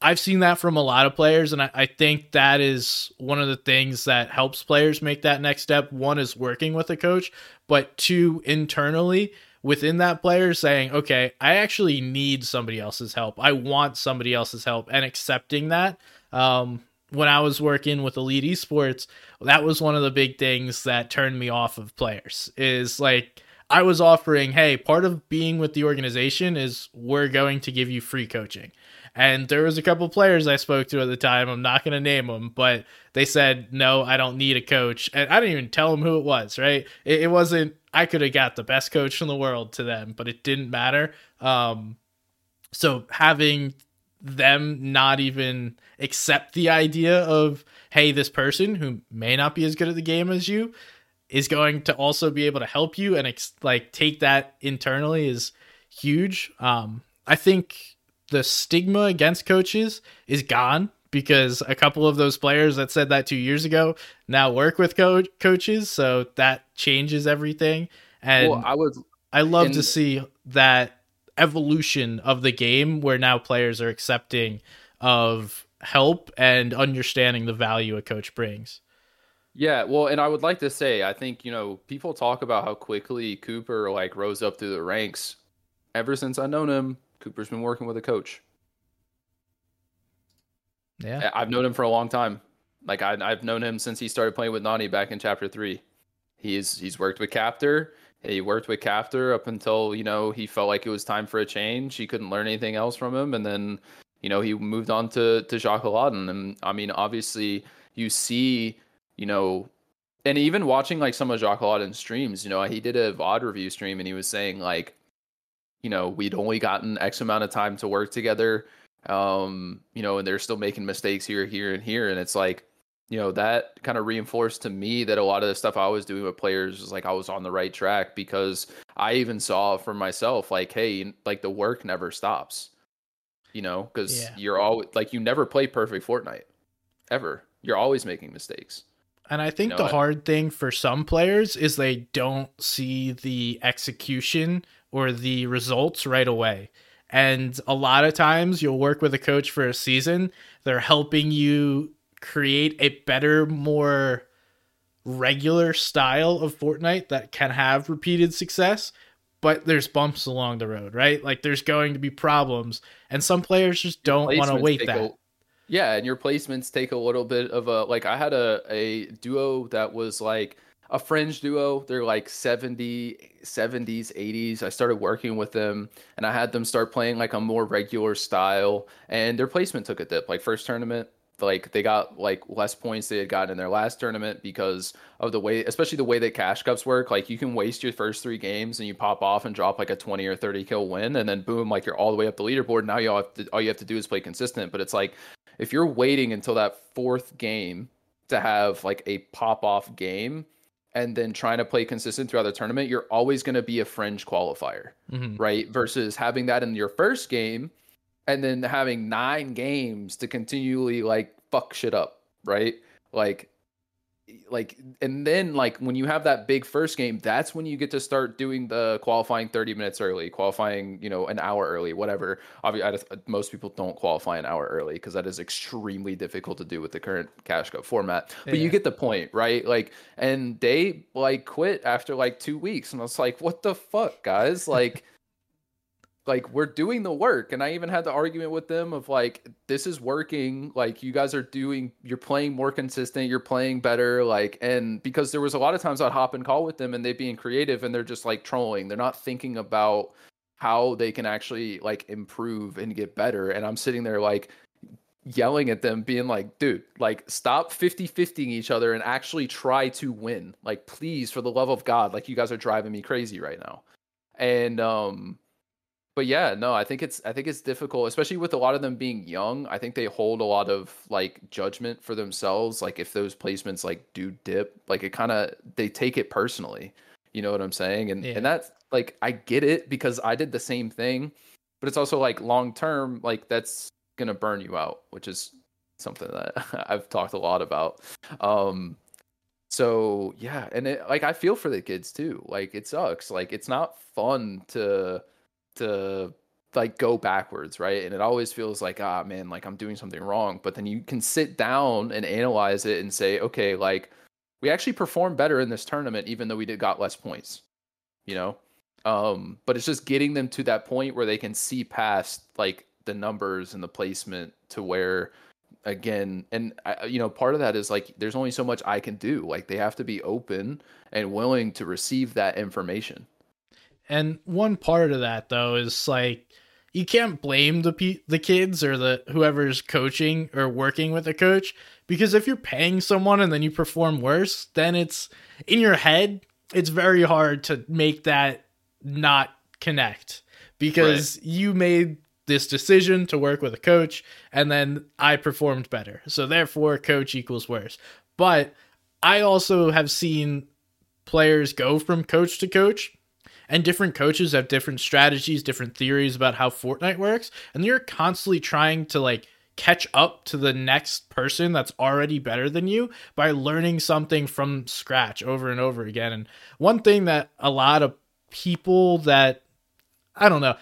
I've seen that from a lot of players, and I, I, think that is one of the things that helps players make that next step. One is working with a coach, but two, internally within that player saying, okay, I actually need somebody else's help. I want somebody else's help, and accepting that. Um, when I was working with Elite Esports, that was one of the big things that turned me off of players. Is like, I was offering, hey, part of being with the organization is we're going to give you free coaching. And there was a couple players I spoke to at the time. I'm not going to name them, but they said, no, I don't need a coach. And I didn't even tell them who it was, right? It, it wasn't, I could have got the best coach in the world to them, but it didn't matter. Um, so having them not even accept the idea of hey this person who may not be as good at the game as you is going to also be able to help you and ex- like take that internally is huge um i think the stigma against coaches is gone because a couple of those players that said that 2 years ago now work with co- coaches so that changes everything and well, I would I love to see that evolution of the game where now players are accepting of help and understanding the value a coach brings. Yeah, well, and I would like to say, I think, you know, people talk about how quickly Cooper like rose up through the ranks. Ever since I've known him, Cooper's been working with a coach. Yeah. I've known him for a long time. Like I, I've known him since he started playing with Nani back in chapter three. He's he's worked with Captor. He worked with Captor up until you know he felt like it was time for a change. He couldn't learn anything else from him, and then you know he moved on to to Jacques Aladdin. And I mean, obviously, you see, you know, and even watching like some of Jacques Aladdin's streams, you know, he did a VOD review stream, and he was saying like, you know, we'd only gotten X amount of time to work together um you know and they're still making mistakes here here and here. And it's like you know that kind of reinforced to me that a lot of the stuff i was doing with players was like i was on the right track because i even saw for myself like hey like the work never stops you know because Yeah. you're always like you never play perfect fortnite ever. You're always making mistakes. And I think know, the I- hard thing for some players is they don't see the execution or the results right away. And a lot of times you'll work with a coach for a season, they're helping you create a better, more regular style of Fortnite that can have repeated success. But there's bumps along the road, right? Like there's going to be problems, and some players just don't want to wait that. a- yeah, and your placements take a little bit of a like I had a a duo that was like a fringe duo. They're like 70 70s, 80s. I started working with them and I had them start playing like a more regular style and their placement took a dip. Like first tournament, like they got like less points they had gotten in their last tournament because of the way especially the way that cash cups work like you can waste your first three games and you pop off and drop like a 20 or 30 kill win and then boom like you're all the way up the leaderboard now you all have to all you have to do is play consistent but it's like if you're waiting until that fourth game to have like a pop off game and then trying to play consistent throughout the tournament you're always going to be a fringe qualifier Mhm. right? Versus having that in your first game and then having nine games to continually like fuck shit up, right? Like like and then like when you have that big first game, that's when you get to start doing the qualifying 30 minutes early, qualifying, you know, an hour early, whatever. Obviously, uh, most people don't qualify an hour early because that is extremely difficult to do with the current Cash Cup format. But you get the point, right? Like, and they like quit after like two weeks, and I was like, what the fuck, guys? Like, like we're doing the work. And i even had the argument with them of like this is working. Like you guys are doing you're playing more consistent you're playing better. Like and because there was a lot of times i'd hop and call with them and they being creative and they're just like trolling. They're not thinking about how they can actually like improve and get better. And i'm sitting there like yelling at them being like dude like stop 50-50ing each other and actually try to win. Like please for the love of god like you guys are driving me crazy right now. And um but yeah no i think it's i think it's difficult especially with a lot of them being young i think they hold a lot of like judgment for themselves like if those placements like do dip like it kind of they take it personally you know what i'm saying and Yeah. and that's like i get it because i did the same thing but it's also like long term like that's gonna burn you out which is something that i've talked a lot about um so yeah and it like i feel for the kids too like it sucks like it's not fun to to like go backwards right? And it always feels like ah man like i'm doing something wrong. But then you can sit down and analyze it and say okay like we actually performed better in this tournament even though we did got less points you know? Um but it's just getting them to that point where they can see past like the numbers and the placement to where again and I, you know part of that is like there's only so much i can do. Like they have to be open and willing to receive that information And one part of that though is like you can't blame the pe- the kids or the whoever's coaching or working with a coach because if you're paying someone and then you perform worse, then it's in your head it's very hard to make that not connect because you made this decision to work with a coach and then I performed better. So therefore coach equals worse. But I also have seen players go from coach to coach and different coaches have different strategies, different theories about how Fortnite works, and you're constantly trying to like catch up to the next person that's already better than you by learning something from scratch over and over again. And one thing that a lot of people that I don't know,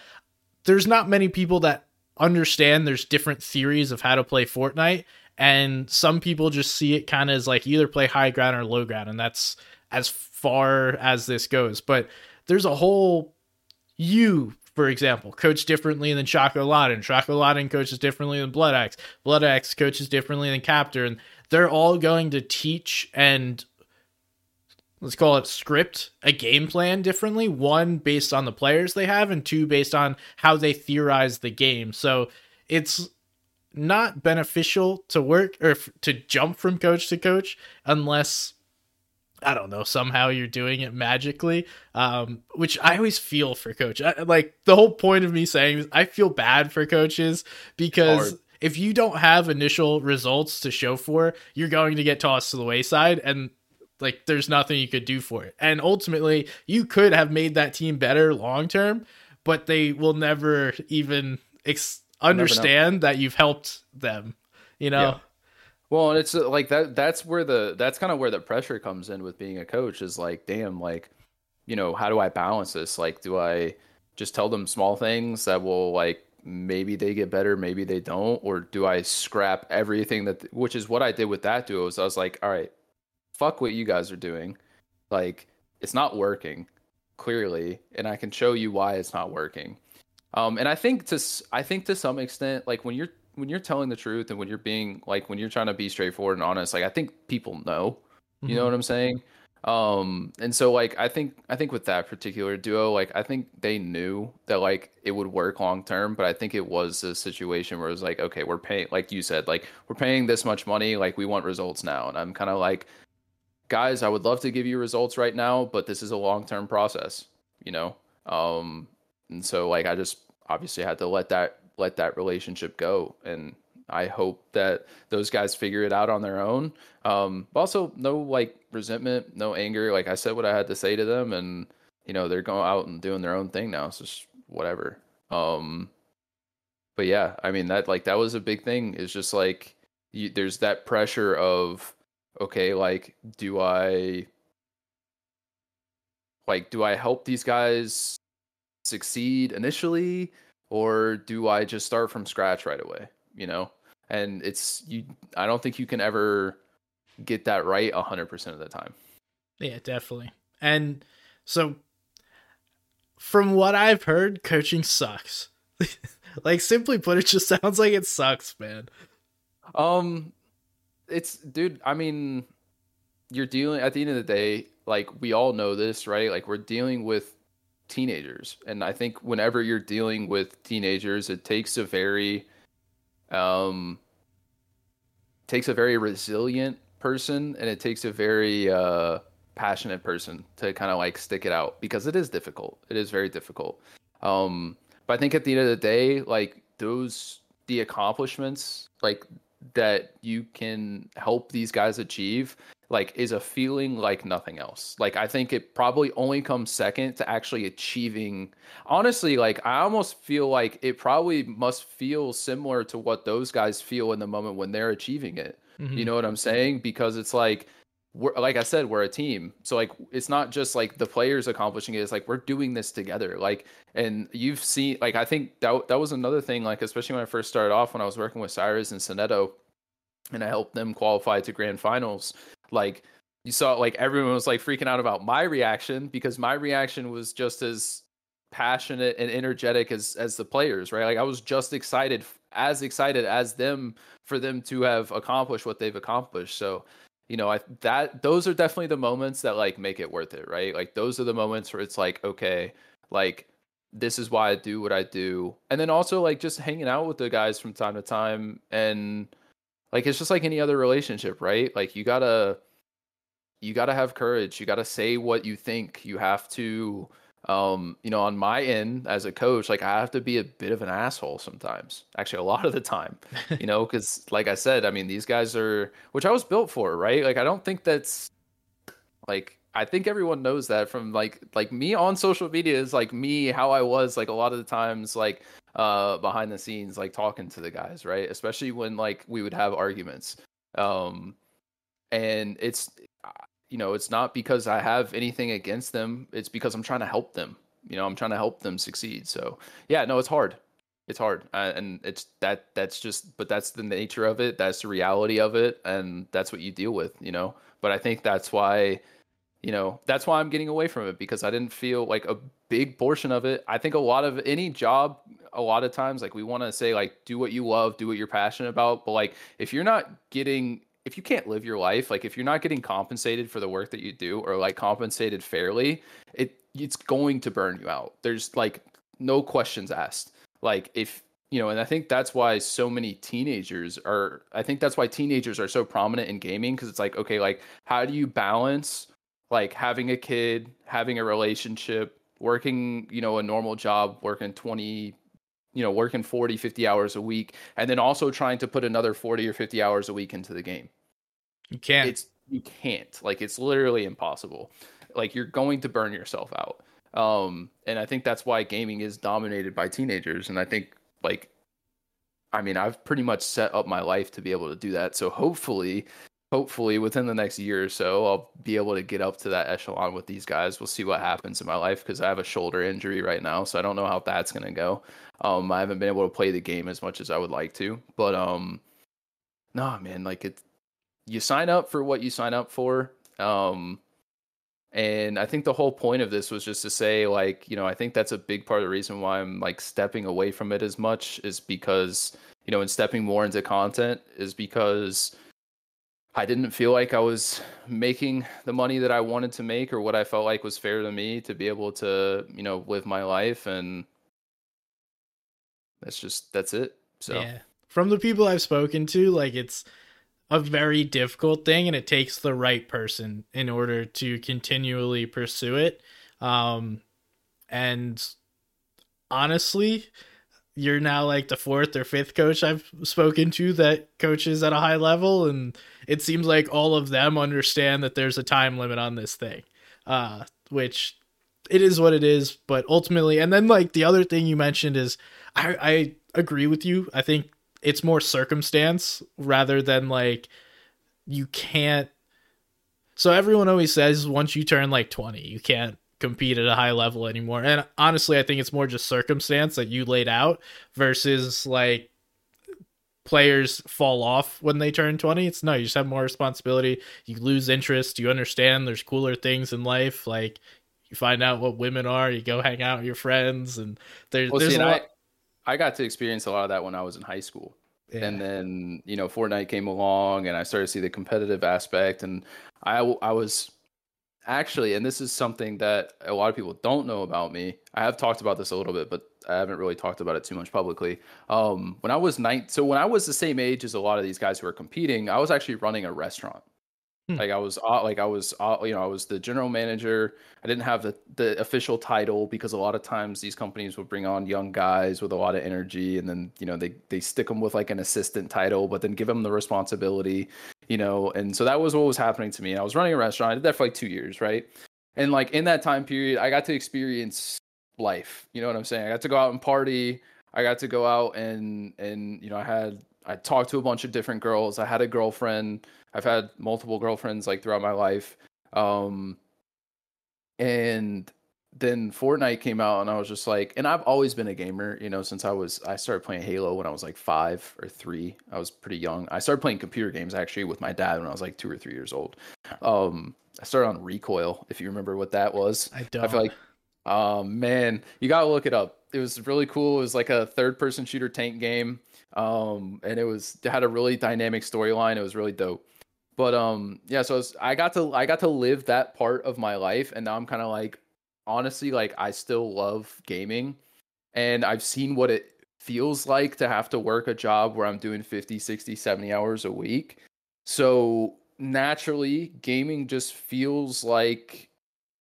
there's not many people that understand there's different theories of how to play Fortnite and some people just see it kind of as like either play high ground or low ground and that's as far as this goes. But there's a whole you for example, coach differently than Choco Laden. Choco Laden coaches differently than BloodX. Blood Axe coaches differently than Captor. And they're all going to teach and let's call it script a game plan differently. One based on the players they have, and two based on how they theorize the game. So it's not beneficial to work or to jump from coach to coach unless I don't know, somehow you're doing it magically, um, which I always feel for coach. I, like the whole point of me saying is I feel bad for coaches because Hard. if you don't have initial results to show for, you're going to get tossed to the wayside and like there's nothing you could do for it. And ultimately, you could have made that team better long term, but they will never even ex- understand never that you've helped them, you know? Yeah. Well, and it's uh, like that. That's where the that's kind of where the pressure comes in with being a coach. Is like, damn, like, you know, how do I balance this? Like, do I just tell them small things that will like maybe they get better, maybe they don't, or do I scrap everything that? Which is what I did with that duo. Is I was like, all right, fuck what you guys are doing. Like, it's not working clearly, and I can show you why it's not working. Um, and I think to I think to some extent, like when you're when you're telling the truth and when you're being like when you're trying to be straightforward and honest, like I think people know. You mm-hmm. know what I'm saying? Um, and so like I think I think with that particular duo, like I think they knew that like it would work long term, but I think it was a situation where it was like, okay, we're paying like you said, like we're paying this much money, like we want results now. And I'm kind of like, guys, I would love to give you results right now, but this is a long term process, you know? Um, and so like I just obviously had to let that let that relationship go. And I hope that those guys figure it out on their own. Um, but also no like resentment, no anger. Like I said what I had to say to them and you know, they're going out and doing their own thing now. It's just whatever. Um, but yeah, I mean that like that was a big thing. Is just like you, there's that pressure of okay, like do I like do I help these guys succeed initially? Or do I just start from scratch right away? You know, and it's you. I don't think you can ever get that right hundred percent of the time. Yeah, definitely. And so, from what I've heard, coaching sucks. like simply put, it just sounds like it sucks, man. Um, it's dude. I mean, you're dealing at the end of the day. Like we all know this, right? Like we're dealing with teenagers. And I think whenever you're dealing with teenagers, it takes a very um takes a very resilient person and it takes a very uh passionate person to kind of like stick it out because it is difficult. It is very difficult. Um but I think at the end of the day, like those the accomplishments like that you can help these guys achieve like is a feeling like nothing else. Like I think it probably only comes second to actually achieving honestly like I almost feel like it probably must feel similar to what those guys feel in the moment when they're achieving it. Mm-hmm. You know what I'm saying? Because it's like we're like I said, we're a team. So like it's not just like the players accomplishing it, it's like we're doing this together. Like and you've seen like I think that that was another thing, like especially when I first started off when I was working with Cyrus and Soneto and I helped them qualify to grand finals. Like you saw like everyone was like freaking out about my reaction because my reaction was just as passionate and energetic as as the players right? Like i was just excited as excited as them for them to have accomplished what they've accomplished. So you know i that those are definitely the moments that like make it worth it right? Like those are the moments where it's like okay like this is why i do what i do. And then also like just hanging out with the guys from time to time and like it's just like any other relationship right like you gotta you gotta have courage you gotta say what you think you have to um, you know, on my end as a coach, like I have to be a bit of an asshole sometimes. Actually, a lot of the time, you know, because like I said, I mean, these guys are, which I was built for, right? Like I don't think that's like I think everyone knows that from like like me on social media is like me how I was like a lot of the times like uh behind the scenes like talking to the guys, right? Especially when like we would have arguments. Um and it's you know, it's not because I have anything against them. It's because I'm trying to help them. You know, I'm trying to help them succeed. So yeah, no, it's hard. It's hard, uh, and it's that. That's just, but that's the nature of it. That's the reality of it, and that's what you deal with. You know. But I think that's why, you know, that's why I'm getting away from it because I didn't feel like a big portion of it. I think a lot of any job, a lot of times, like we want to say, like do what you love, do what you're passionate about. But like if you're not getting if you can't live your life, like if you're not getting compensated for the work that you do or like compensated fairly, it it's going to burn you out. There's like no questions asked. Like if you know, and I think that's why so many teenagers are I think that's why teenagers are so prominent in gaming because it's like, okay, like how do you balance like having a kid, having a relationship, working, you know, a normal job, working 20 you know working 40 50 hours a week and then also trying to put another 40 or 50 hours a week into the game you can't. It's you can't. Like it's literally impossible. Like you're going to burn yourself out. Um, and I think that's why gaming is dominated by teenagers. And I think like, I mean, I've pretty much set up my life to be able to do that. So hopefully, hopefully within the next year or so, I'll be able to get up to that echelon with these guys. We'll see what happens in my life because I have a shoulder injury right now, so I don't know how that's gonna go. Um, I haven't been able to play the game as much as I would like to, but um, no, man, like it, you sign up for what you sign up for. Um, and I think the whole point of this was just to say, like, you know, I think that's a big part of the reason why I'm like stepping away from it as much is because, you know, and stepping more into content is because I didn't feel like I was making the money that I wanted to make or what I felt like was fair to me to be able to, you know, live my life. And that's just, that's it. So, yeah. From the people I've spoken to, like, it's, a very difficult thing and it takes the right person in order to continually pursue it um and honestly you're now like the fourth or fifth coach I've spoken to that coaches at a high level and it seems like all of them understand that there's a time limit on this thing uh which it is what it is but ultimately and then like the other thing you mentioned is I I agree with you. I think it's more circumstance rather than like you can't so everyone always says once you turn like 20 you can't compete at a high level anymore and honestly i think it's more just circumstance that you laid out versus like players fall off when they turn 20 it's no you just have more responsibility you lose interest you understand there's cooler things in life like you find out what women are you go hang out with your friends and there, well, there's see, a lot I got to experience a lot of that when I was in high school. Yeah. And then, you know, Fortnite came along and I started to see the competitive aspect. And I, I was actually, and this is something that a lot of people don't know about me. I have talked about this a little bit, but I haven't really talked about it too much publicly. Um, when I was nine, so when I was the same age as a lot of these guys who are competing, I was actually running a restaurant. Hmm. Like I was, uh, like I was, uh, you know, I was the general manager. I didn't have the the official title because a lot of times these companies would bring on young guys with a lot of energy, and then you know they they stick them with like an assistant title, but then give them the responsibility, you know. And so that was what was happening to me. I was running a restaurant. I did that for like two years, right? And like in that time period, I got to experience life. You know what I'm saying? I got to go out and party. I got to go out and and you know I had I talked to a bunch of different girls. I had a girlfriend. I've had multiple girlfriends like throughout my life. Um, and then Fortnite came out, and I was just like, and I've always been a gamer, you know, since I was I started playing Halo when I was like five or three. I was pretty young. I started playing computer games actually with my dad when I was like two or three years old. Um, I started on Recoil, if you remember what that was. I don't. I feel like, oh man, you gotta look it up. It was really cool. It was like a third person shooter tank game um, and it was it had a really dynamic storyline. It was really dope. But um, yeah, so I, was, I got to I got to live that part of my life, and now I'm kind of like, honestly, like I still love gaming, and I've seen what it feels like to have to work a job where I'm doing 50, 60, 70 hours a week. So naturally, gaming just feels like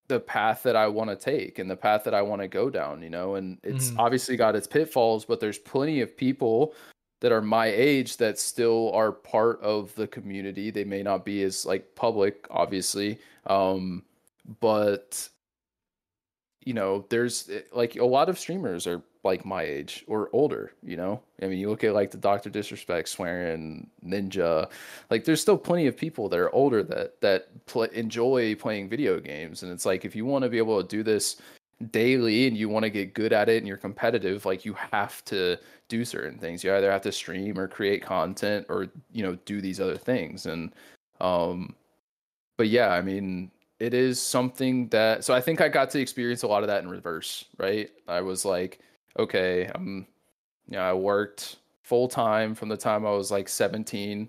the path that I want to take and the path that I want to go down, you know, and it's Mhm. obviously got its pitfalls, but there's plenty of people that are my age that still are part of the community. They may not be as like public, obviously. Um, but you know, there's eh, like a lot of streamers are like my age or older, you know? I mean, you look at like the Dr. Disrespect, Swearing, Ninja, like there's still plenty of people that are older that that enjoy playing video games and it's like if you want to be able to do this daily and you want to get good at it and you're competitive, like you have to do certain things. You either have to stream or create content or, you know, do these other things and um but yeah, I mean, it is something that so I think I got to experience a lot of that in reverse, right? I was like, okay, I'm you know, I worked full time from the time I was like 17.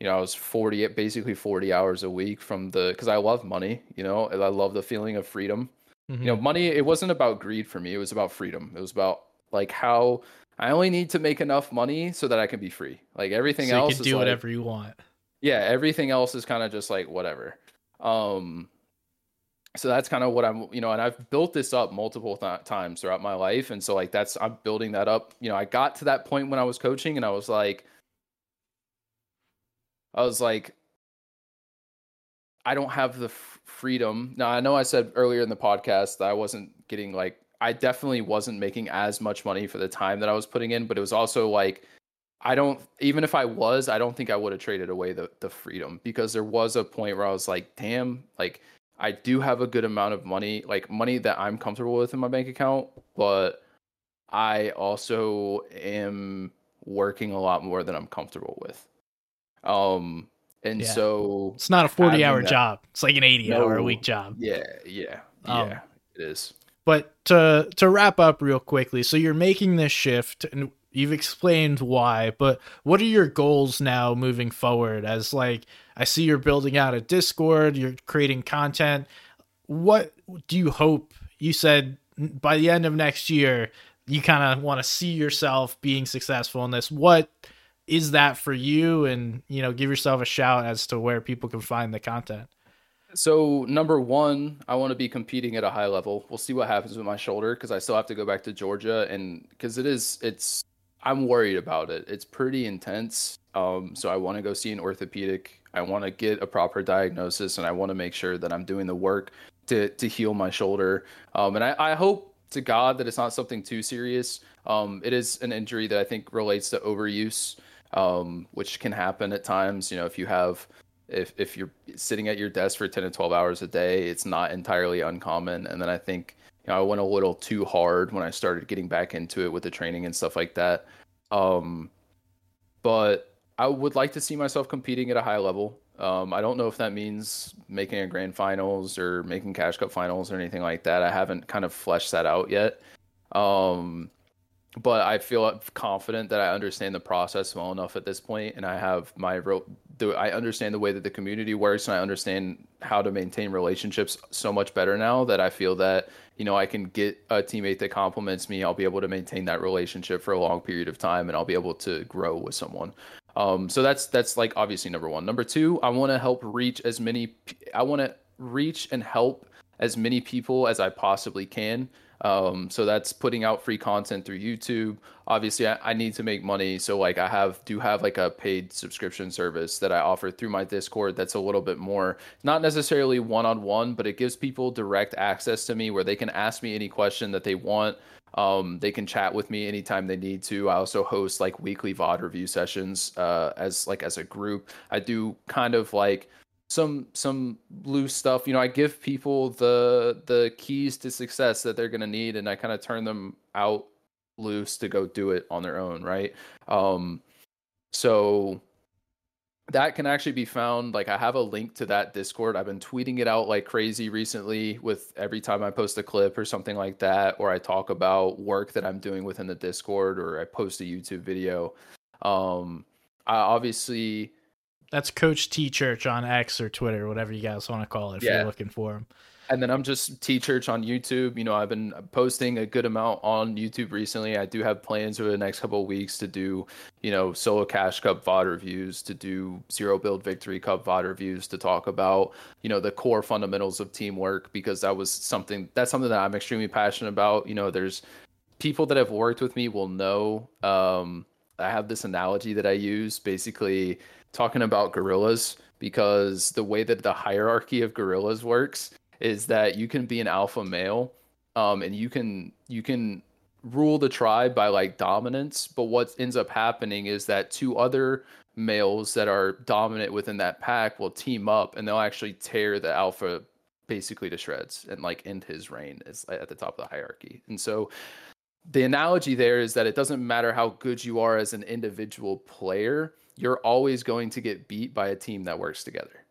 You know, I was 40 basically 40 hours a week from the cuz I love money, you know, I love the feeling of freedom. Mhm. You know, money it wasn't about greed for me, it was about freedom. It was about like how I only need to make enough money so that I can be free. Like everything so you else do like, whatever you want. yeah everything else is kind of just like whatever um so that's kind of what i'm you know and i've built this up multiple th- times throughout my life and so like that's i'm building that up. You know i got to that point when i was coaching and i was like i was like i don't have the f- freedom. Now i know i said earlier in the podcast that i wasn't getting like i definitely wasn't making as much money for the time that i was putting in but it was also like I don't even if I was, I don't think I would have traded away the the freedom because there was a point where I was like, damn, like I do have a good amount of money, like money that I'm comfortable with in my bank account, but I also am working a lot more than I'm comfortable with. Um and Yeah. so It's not a 40 hour that- job. It's like an 80 hour a week job. yeah, yeah, Um, yeah, it is. But to to wrap up real quickly, so you're making this shift and you've explained why, but what are your goals now moving forward as like I see you're building out a Discord, you're creating content. What do you hope you said by the end of next year you kind of want to see yourself being successful in this? What is that for you and you know give yourself a shout as to where people can find the content So number one, I want to be competing at a high level. We'll see what happens with my shoulder because I still have to go back to Georgia, and because it is, it's I'm worried about it. It's pretty intense. Um, so I want to go see an orthopedic. I want to get a proper diagnosis, and I want to make sure that I'm doing the work to to heal my shoulder. Um, and I, I hope to God that it's not something too serious. Um, it is an injury that I think relates to overuse, um, which can happen at times. You know, if you have if if you're sitting at your desk for 10 to 12 hours a day it's not entirely uncommon and then i think you know i went a little too hard when i started getting back into it with the training and stuff like that um but i would like to see myself competing at a high level. Um i don't know if that means making a grand finals or making cash cup finals or anything like that. I haven't kind of fleshed that out yet. Um but I feel confident that I understand the process well enough at this point, and I have my real. I understand the way that the community works, and I understand how to maintain relationships so much better now that I feel that you know I can get a teammate that compliments me. I'll be able to maintain that relationship for a long period of time, and I'll be able to grow with someone. Um, so that's that's like obviously number one. Number two, I want to help reach as many. I want to reach and help as many people as I possibly can. Um, so that's putting out free content through YouTube. Obviously, I, I need to make money, so like I have do have like a paid subscription service that I offer through my Discord. That's a little bit more, not necessarily one on one, but it gives people direct access to me where they can ask me any question that they want. Um, they can chat with me anytime they need to. I also host like weekly VOD review sessions uh, as like as a group. I do kind of like some some loose stuff. You know i give people the the keys to success that they're going to need and i kind of turn them out loose to go do it on their own right? Um so that can actually be found like i have a link to that discord. I've been tweeting it out like crazy recently with every time i post a clip or something like that or i talk about work that i'm doing within the discord or i post a youtube video. Um i obviously That's Coach TeeChurch on X or Twitter, whatever you guys want to call it, if Yeah. you're looking for him. and then I'm just TeeChurch on YouTube. You know, I've been posting a good amount on YouTube recently. I do have plans over the next couple of weeks to do, you know, solo cash cup VOD reviews, to do zero build victory cup VOD reviews, to talk about, you know, the core fundamentals of teamwork because that was something that's something that I'm extremely passionate about. You know, there's people that have worked with me will know. Um, I have this analogy that I use, basically talking about gorillas because the way that the hierarchy of gorillas works is that you can be an alpha male um, and you can you can rule the tribe by like dominance but what ends up happening is that two other males that are dominant within that pack will team up and they'll actually tear the alpha basically to shreds and like end his reign is at the top of the hierarchy. And so the analogy there is that it doesn't matter how good you are as an individual player you're always going to get beat by a team that works together.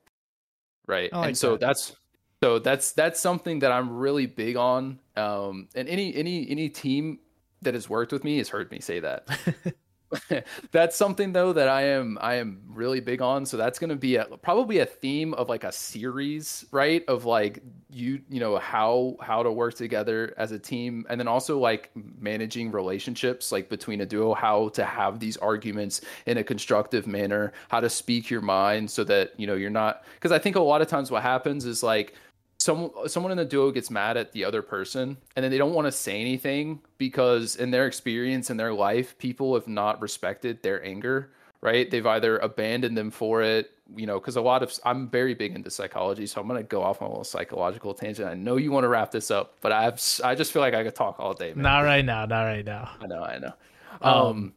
Right? Like and so that. that's so that's that's something that i'm really big on. Um and any any any team that has worked with me has heard me say that that's something though that I am I am really big on. So that's going to be a, probably a theme of like a series, right? Of like you you know how how to work together as a team, and then also like managing relationships like between a duo, how to have these arguments in a constructive manner, how to speak your mind so that you know you're not because I think a lot of times what happens is like some someone in the duo gets mad at the other person and then they don't want to say anything because in their experience in their life people have not respected their anger right they've either abandoned them for it you know because a lot of i'm very big into psychology so i'm going to go off on a little psychological tangent i know you want to wrap this up but i've i just feel like i could talk all day man. not right now, not right now. i know i know Um, um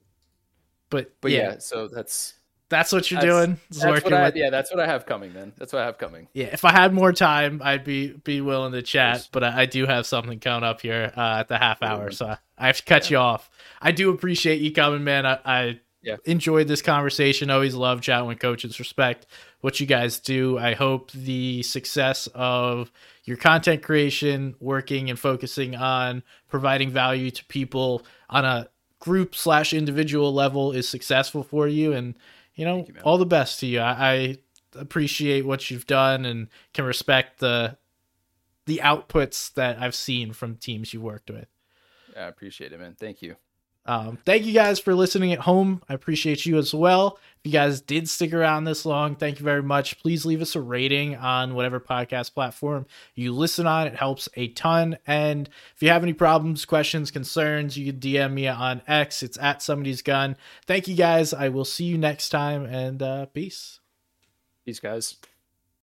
But but yeah, yeah, so that's that's what you're that's- doing. that's working what I, with- yeah that's what i have coming man that's what i have coming yeah, if I had more time, I'd be be willing to chat. Yes. But I, I do have something coming up here uh, at the half hour, so I, I have to cut you off. I do appreciate you coming, man. I, I Yeah. enjoyed this conversation. Always love chatting with coaches. Respect what you guys do. I hope the success of your content creation, working and focusing on providing value to people on a group slash individual level is successful for you. And you know, you, all the best to you. I, I appreciate what you've done and can respect the the outputs that I've seen from teams you worked with. i appreciate it man thank you Um, thank you guys for listening at home. I appreciate you as well. If you guys did stick around this long, thank you very much. Please leave us a rating on whatever podcast platform you listen on. It helps a ton. And if you have any problems, questions, concerns, you can DM me on X. It's at somebody's gun. Thank you guys. I will see you next time and uh, peace. peace guys